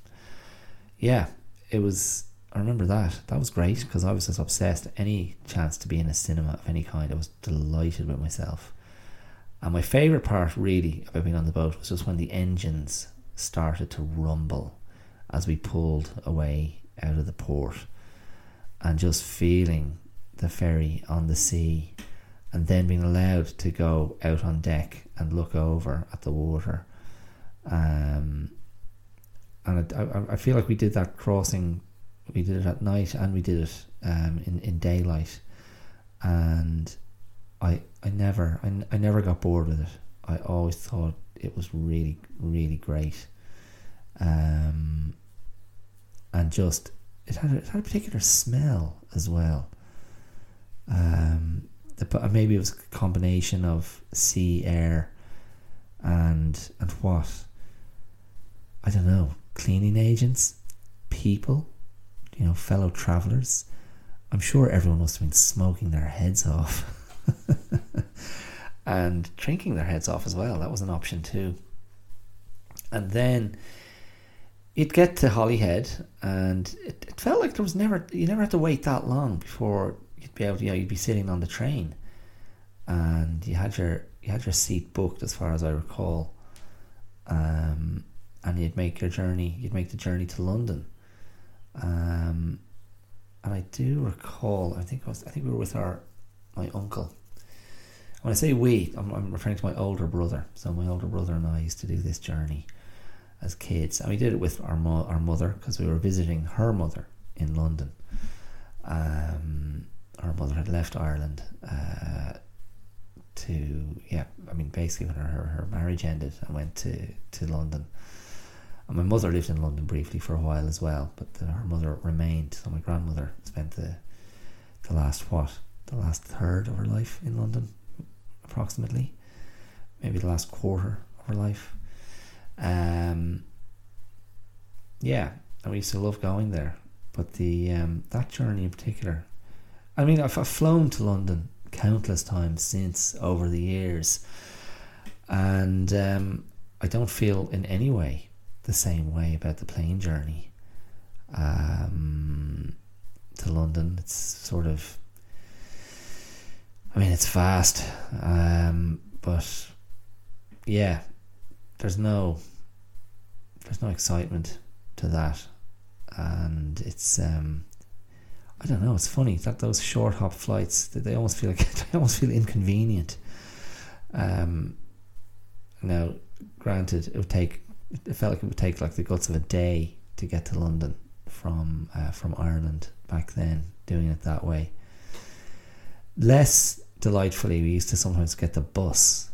yeah, it was. I remember that. That was great because I was just obsessed. Any chance to be in a cinema of any kind, I was delighted with myself. And my favourite part, really, about being on the boat was just when the engines started to rumble as we pulled away out of the port and just feeling the ferry on the sea and then being allowed to go out on deck and look over at the water. Um, and I, I feel like we did that crossing, we did it at night and we did it um, in, in daylight. And I I never I, I never got bored with it. I always thought it was really really great. Um, and just it had a, it had a particular smell as well. Um, the, maybe it was a combination of sea, air, and and what I don't know, cleaning agents, people, you know, fellow travellers. I'm sure everyone must have been smoking their heads off. and drinking their heads off as well. That was an option too. And then you'd get to Holyhead, and it, it felt like there was never you never had to wait that long before you'd be able to, you know, you'd be sitting on the train and you had your you had your seat booked as far as I recall. Um, and you'd make your journey you'd make the journey to London. Um, and I do recall I think was I think we were with our my uncle. When I say we, I'm, I'm referring to my older brother. So my older brother and I used to do this journey as kids, and we did it with our mo- our mother because we were visiting her mother in London. Um, our mother had left Ireland uh, to yeah, I mean basically when her, her marriage ended and went to to London. And my mother lived in London briefly for a while as well, but the, her mother remained. So my grandmother spent the the last what the last third of her life in London, approximately, maybe the last quarter of her life. Um, yeah, we used to love going there. But the um, that journey in particular, I mean, I've, I've flown to London countless times since over the years, and um, I don't feel in any way the same way about the plane journey um, to London. It's sort of, I mean, it's fast, um, but yeah, there's no there's no excitement to that, and it's um, I don't know. It's funny that those short hop flights that they almost feel like they almost feel inconvenient. Um, now, granted, it would take. It felt like it would take like the guts of a day to get to London from uh, from Ireland back then. Doing it that way. Less delightfully, we used to sometimes get the bus.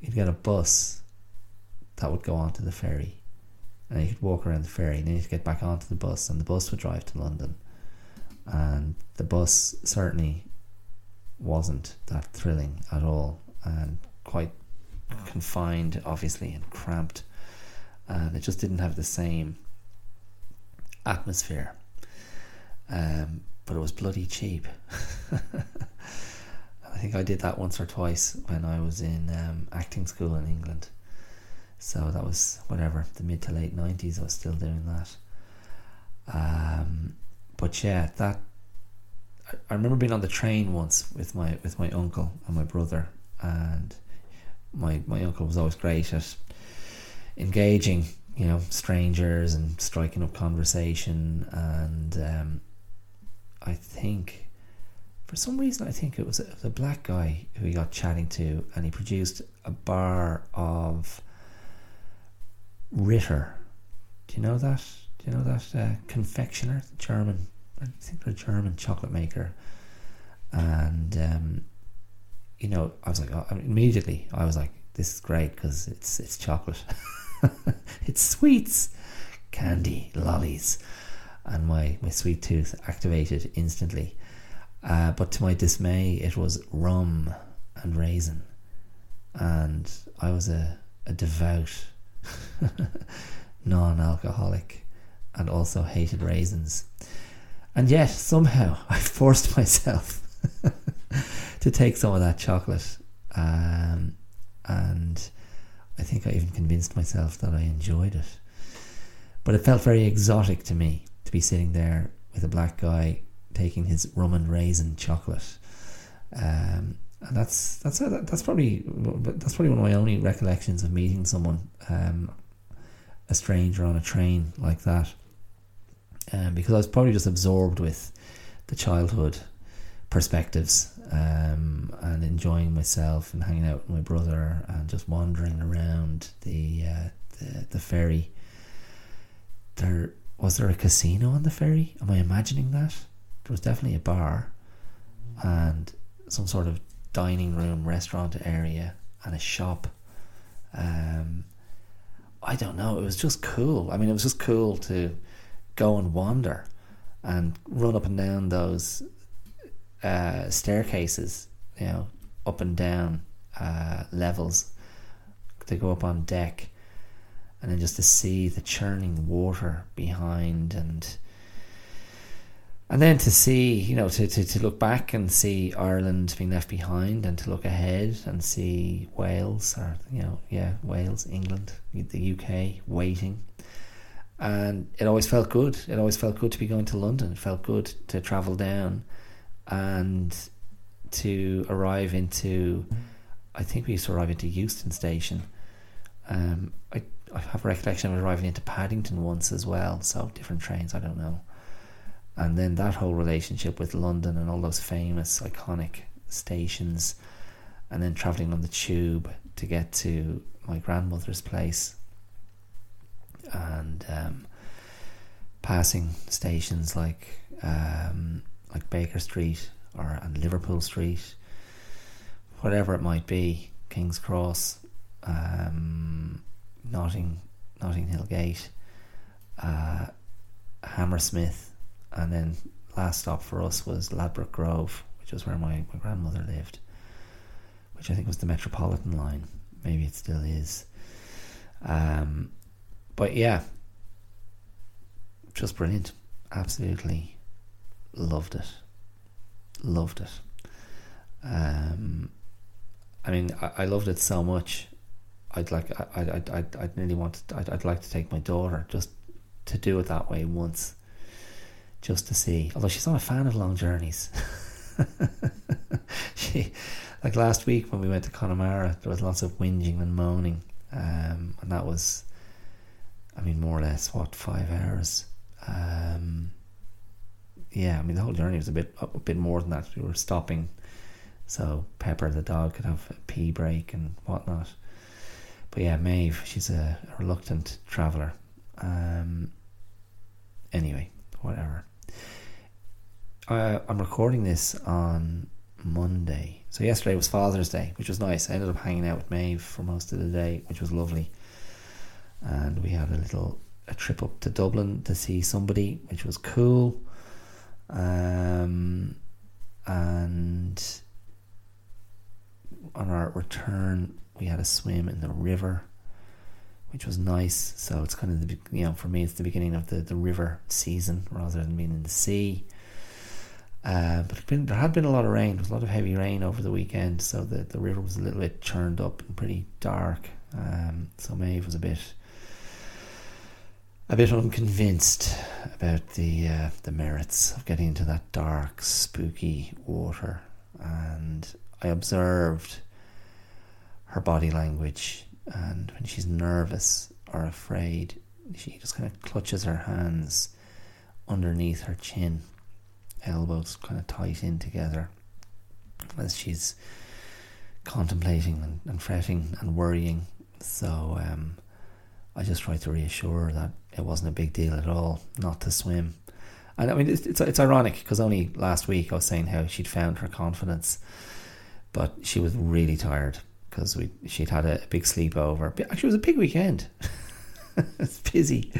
You'd get a bus that would go onto the ferry. And you could walk around the ferry, and then could get back onto the bus, and the bus would drive to London. And the bus certainly wasn't that thrilling at all, and quite confined, obviously, and cramped. And it just didn't have the same atmosphere. Um, but it was bloody cheap. I think I did that once or twice when I was in um, acting school in England. So that was whatever the mid to late nineties. I was still doing that. Um, but yeah, that I, I remember being on the train once with my with my uncle and my brother, and my my uncle was always great at engaging, you know, strangers and striking up conversation. And um, I think for some reason, I think it was a, a black guy who he got chatting to, and he produced a bar of Ritter. Do you know that? Do you know that uh, confectioner, German? I think they're a German chocolate maker, and um, you know, I was like, oh, immediately, I was like, this is great because it's it's chocolate, it's sweets, candy, lollies, and my my sweet tooth activated instantly. Uh, but to my dismay, it was rum and raisin, and I was a a devout non-alcoholic and also hated raisins. And yet somehow I forced myself to take some of that chocolate. Um, and I think I even convinced myself that I enjoyed it. But it felt very exotic to me to be sitting there with a black guy taking his rum and raisin chocolate. Um, and that's that's that's probably that's probably one of my only recollections of meeting someone, um, a stranger on a train like that. Um, because I was probably just absorbed with the childhood perspectives um, and enjoying myself and hanging out with my brother and just wandering around the uh, the, the ferry. There was there a casino on the ferry? Am I imagining that? There was definitely a bar and some sort of dining room, restaurant area, and a shop. Um, I don't know. It was just cool. I mean, it was just cool to go and wander and run up and down those uh, staircases, you know, up and down uh, levels to go up on deck, and then just to see the churning water behind, and and then to see, you know, to, to, to look back and see Ireland being left behind, and to look ahead and see Wales, or you know, yeah, Wales, England, the UK waiting and it always felt good. It always felt good to be going to London. It felt good to travel down and to arrive into. I think we used to arrive into Euston Station. Um, I, I have a recollection of arriving into Paddington once as well. So different trains, I don't know. And then that whole relationship with London and all those famous, iconic stations, and then traveling on the tube to get to my grandmother's place and um, passing stations like um, like Baker Street or and Liverpool Street, whatever it might be, King's Cross, um, Notting Notting Hill Gate, uh, Hammersmith, and then last stop for us was Ladbroke Grove, which was where my, my grandmother lived, which I think was the Metropolitan line. Maybe it still is. Um, but yeah, just brilliant. Absolutely loved it. Loved it. Um, I mean, I, I loved it so much. I'd like, I, I, I, I'd nearly want, to, I'd, I'd like to take my daughter just to do it that way once, just to see. Although she's not a fan of long journeys. she, like last week when we went to Connemara, there was lots of whinging and moaning, um, and that was I mean, more or less, what five hours? Um, yeah, I mean, the whole journey was a bit a bit more than that. We were stopping, so Pepper the dog could have a pee break and whatnot. But yeah, Maeve, she's a, reluctant traveller. Um, anyway, whatever. Uh, I'm recording this on Monday. So yesterday was Father's Day, which was nice. I ended up hanging out with Maeve for most of the day, which was lovely. and we had a little a trip up to Dublin to see somebody, which was cool. Um, and on our return, we had a swim in the river, which was nice. So it's kind of the you know for me, it's the beginning of the the river season rather than being in the sea. Uh, but been, there had been a lot of rain. There was a lot of heavy rain over the weekend, so the, the river was a little bit churned up and pretty dark. Um, so Maeve was a bit a bit unconvinced about the uh, the merits of getting into that dark, spooky water, and I observed her body language, and when she's nervous or afraid, she just kind of clutches her hands underneath her chin, elbows kind of tight in together, as she's contemplating and, and fretting and worrying. So um, I just tried to reassure her that it wasn't a big deal at all not to swim. And I mean, it's it's, it's ironic because only last week I was saying how she'd found her confidence, but she was really tired because we she'd had a, big sleepover. Actually, it was a big weekend. it's busy.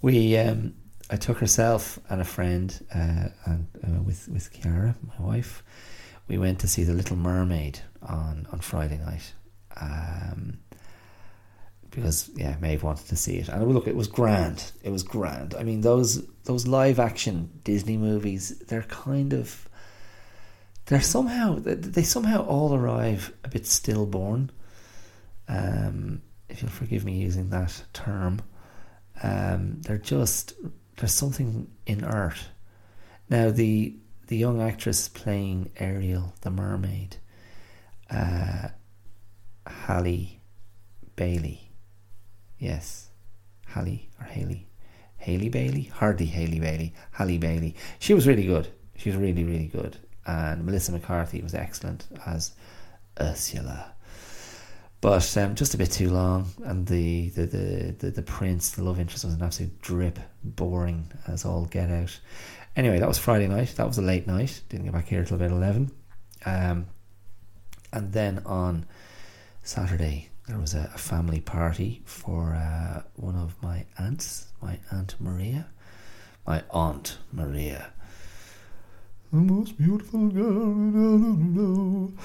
We um, I took herself and a friend uh, and uh, with with Kiara, my wife. We went to see the Little Mermaid on on Friday night. Um, because yeah, Maeve wanted to see it, and look, it was grand. It was grand. I mean, those those live action Disney movies, they're kind of they're somehow they somehow all arrive a bit stillborn. Um, if you'll forgive me using that term, um, they're just there's something inert. Now the the young actress playing Ariel, the mermaid, uh, Halle Bailey Yes. Halle or Haley. Haley Bailey? Hardly Haley Bailey. Halle Bailey. She was really good. She was really, really good. And Melissa McCarthy was excellent as Ursula. But um, just a bit too long, and the, the, the, the, the prince, the love interest, was an absolute drip, boring as all get out. Anyway, that was Friday night. That was a late night. Didn't get back here till about 11. Um, and then on Saturday, there was a, a family party for uh, one of my aunts, my aunt Maria, my aunt Maria, the most beautiful girl in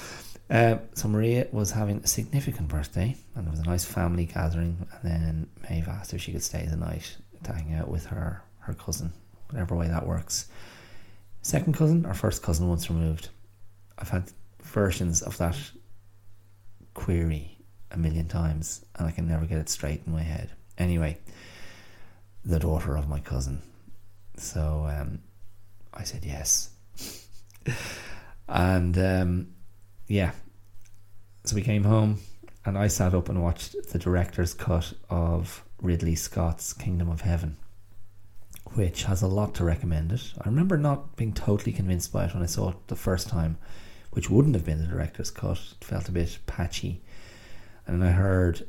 uh, so Maria was having a significant birthday, and there was a nice family gathering. And then Maeve asked if she could stay the night to hang out with her her cousin, whatever way that works. Second cousin or first cousin once removed. I've had versions of that query a million times and I can never get it straight in my head. Anyway, the daughter of my cousin. So um, I said yes. and um, yeah, so we came home and I sat up and watched the director's cut of Ridley Scott's Kingdom of Heaven, which has a lot to recommend it. I remember not being totally convinced by it when I saw it the first time, which wouldn't have been the director's cut. It felt a bit patchy and I heard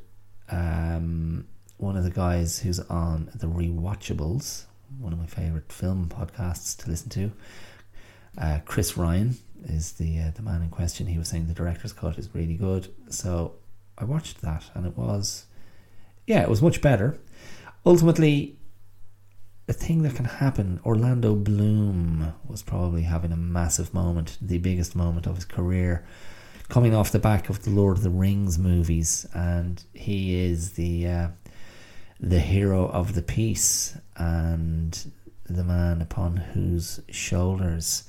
um, one of the guys who's on the Rewatchables, one of my favorite film podcasts to listen to. Uh, Chris Ryan is the uh, the man in question. He was saying the director's cut is really good, so I watched that, and it was, yeah, it was much better. Ultimately, a thing that can happen, Orlando Bloom was probably having a massive moment, the biggest moment of his career coming off the back of the Lord of the Rings movies, and he is the uh, the hero of the piece and the man upon whose shoulders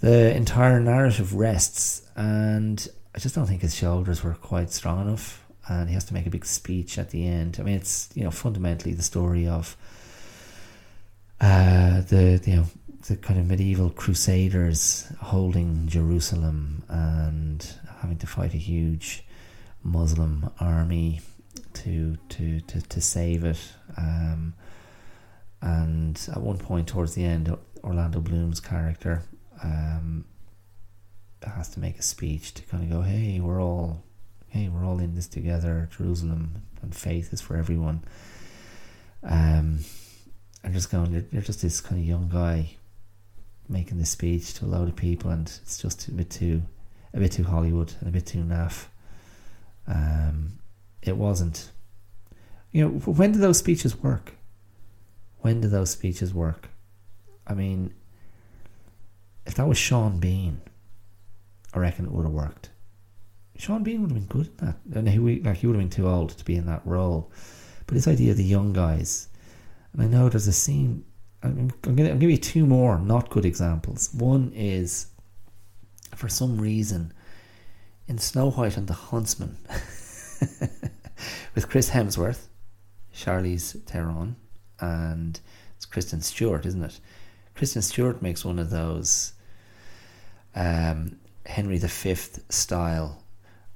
the entire narrative rests. And I just don't think his shoulders were quite strong enough. And he has to make a big speech at the end. I mean, it's you know fundamentally the story of uh, the you know the kind of medieval crusaders holding Jerusalem and having to fight a huge Muslim army to to to, to save it. Um, and at one point towards the end, Orlando Bloom's character um, has to make a speech to kind of go, "Hey, we're all, hey, we're all in this together. Jerusalem and faith is for everyone." Um, and just going, you're, you're just this kind of young guy making this speech to a load of people, and it's just a bit too, a bit too Hollywood and a bit too naff. Um, it wasn't You know, when do those speeches work? When do those speeches work? I mean, if that was Sean Bean, I reckon it would have worked. Sean Bean would have been good in that. And he, like, he would have been too old to be in that role. But this idea of the young guys, and I know there's a scene. I'm, I'm going to give you two more not good examples. One is, for some reason, in Snow White and the Huntsman, with Chris Hemsworth, Charlize Theron, and it's Kristen Stewart, isn't it? Kristen Stewart makes one of those um, Henry V style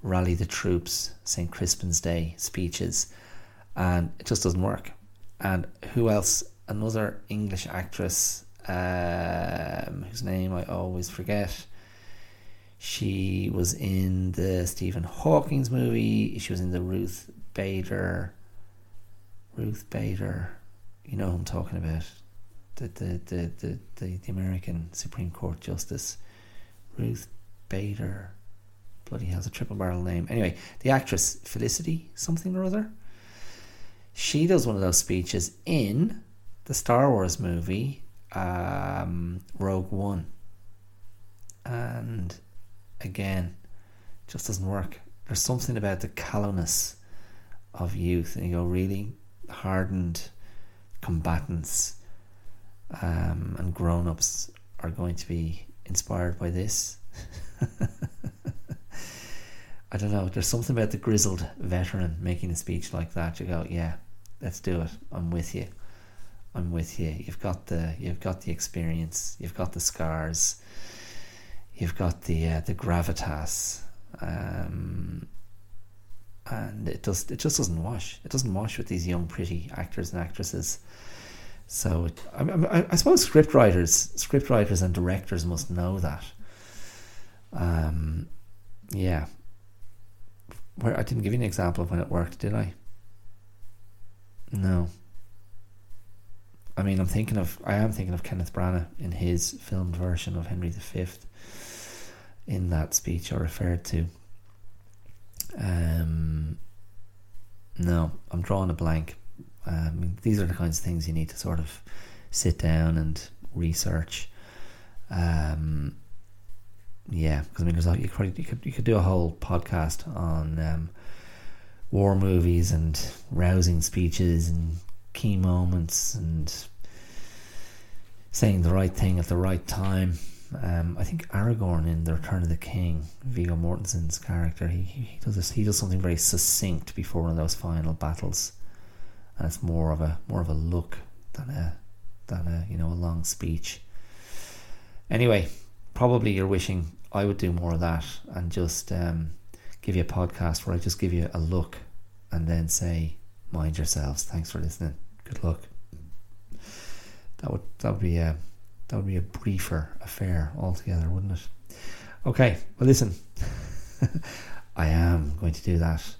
rally the troops St. Crispin's Day speeches, and it just doesn't work. And who else? Another English actress um, whose name I always forget. She was in the Stephen Hawking's movie. She was in the Ruth Bader. Ruth Bader, you know who I'm talking about. The the the the, the, the American Supreme Court Justice. Ruth Bader. Bloody has a triple barrel name. Anyway, the actress Felicity something or other. She does one of those speeches in the Star Wars movie um, Rogue One, and again, just doesn't work. There's something about the callousness of youth, and you go really hardened combatants um, and grown ups are going to be inspired by this. I don't know. There's something about the grizzled veteran making a speech like that. You go, yeah, let's do it. I'm with you. I'm with you. You've got the you've got the experience. You've got the scars. You've got the uh, the gravitas. Um, and it does it just doesn't wash. It doesn't wash with these young, pretty actors and actresses. So I, I, I suppose script writers, script writers and directors must know that. Um, yeah. Where I didn't give you an example of when it worked, did I? No. I mean, I'm thinking of I am thinking of Kenneth Branagh in his filmed version of Henry V. In that speech I referred to. Um, no, I'm drawing a blank. Um, these are the kinds of things you need to sort of sit down and research. Um, yeah, because I mean, there's a, you could you could you could do a whole podcast on um, war movies and rousing speeches and key moments and saying the right thing at the right time. Um, I think Aragorn in The Return of the King, Viggo Mortensen's character, he, he does this, he does something very succinct before one of those final battles, and it's more of a more of a look than a than a you know a long speech. Anyway, probably you're wishing I would do more of that and just um, give you a podcast where I just give you a look and then say, "Mind yourselves. Thanks for listening. Good luck." That would that would be a that would be a briefer affair altogether, wouldn't it? Okay, well, listen, I am going to do that.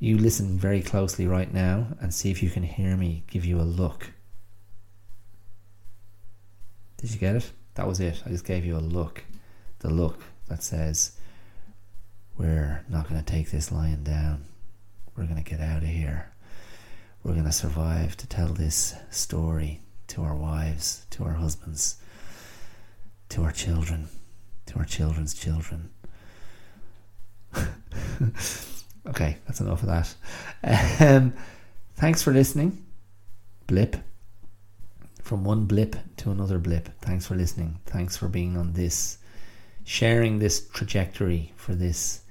You listen very closely right now and see if you can hear me give you a look. Did you get it? That was it. I just gave you a look. The look that says, We're not going to take this lying down. We're going to get out of here. We're going to survive to tell this story to our wives, to our husbands, to our children, to our children's children. okay, that's enough of that. Um, thanks for listening. Blip. From one blip to another blip. Thanks for listening. Thanks for being on this, sharing this trajectory for this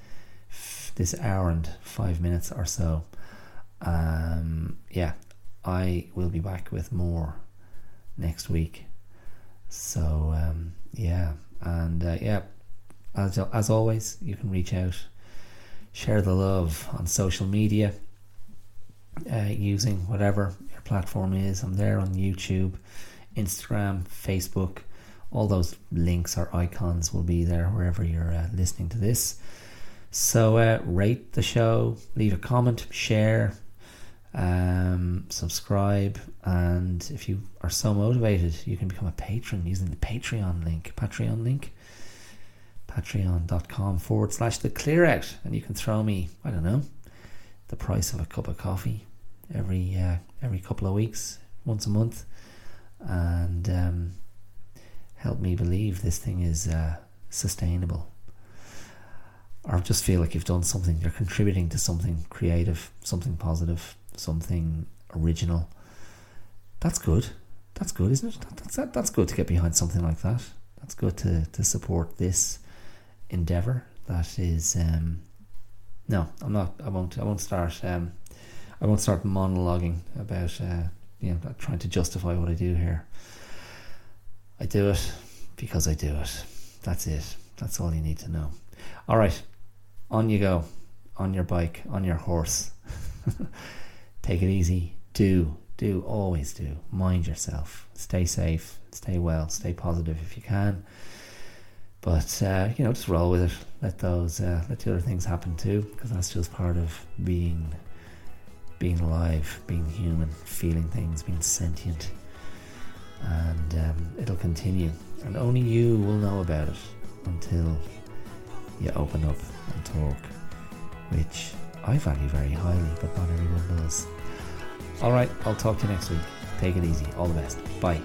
this hour and five minutes or so. Um, yeah, I will be back with more next week. So um, yeah, and uh, yeah, as as always, you can reach out, share the love on social media, uh, using whatever your platform is. I'm there on YouTube, Instagram, Facebook. All those links or icons will be there wherever you're uh, listening to this. So uh, rate the show, leave a comment, share, um, subscribe, and if you are so motivated, you can become a patron using the Patreon link. Patreon link, patreon.com forward slash the clear out, and you can throw me, I don't know, the price of a cup of coffee every uh, every couple of weeks, once a month, and um, help me believe this thing is uh, sustainable. Or just feel like you've done something, you're contributing to something creative, something positive, something original. That's good. That's good, isn't it? That, that's that, that's good to get behind something like that. That's good to, to support this endeavor. That is, um, no, I'm not. I won't. I won't start. Um, I won't start monologuing about uh, you know trying to justify what I do here. I do it because I do it. That's it. That's all you need to know. All right, on you go, on your bike, on your horse. Take it easy. Do do always do mind yourself stay safe stay well stay positive if you can but uh, you know just roll with it let those uh, let the other things happen too because that's just part of being being alive being human feeling things being sentient and um, it'll continue and only you will know about it until you open up and talk which I value very highly but not everyone does all right, I'll talk to you next week. Take it easy. All the best. Bye.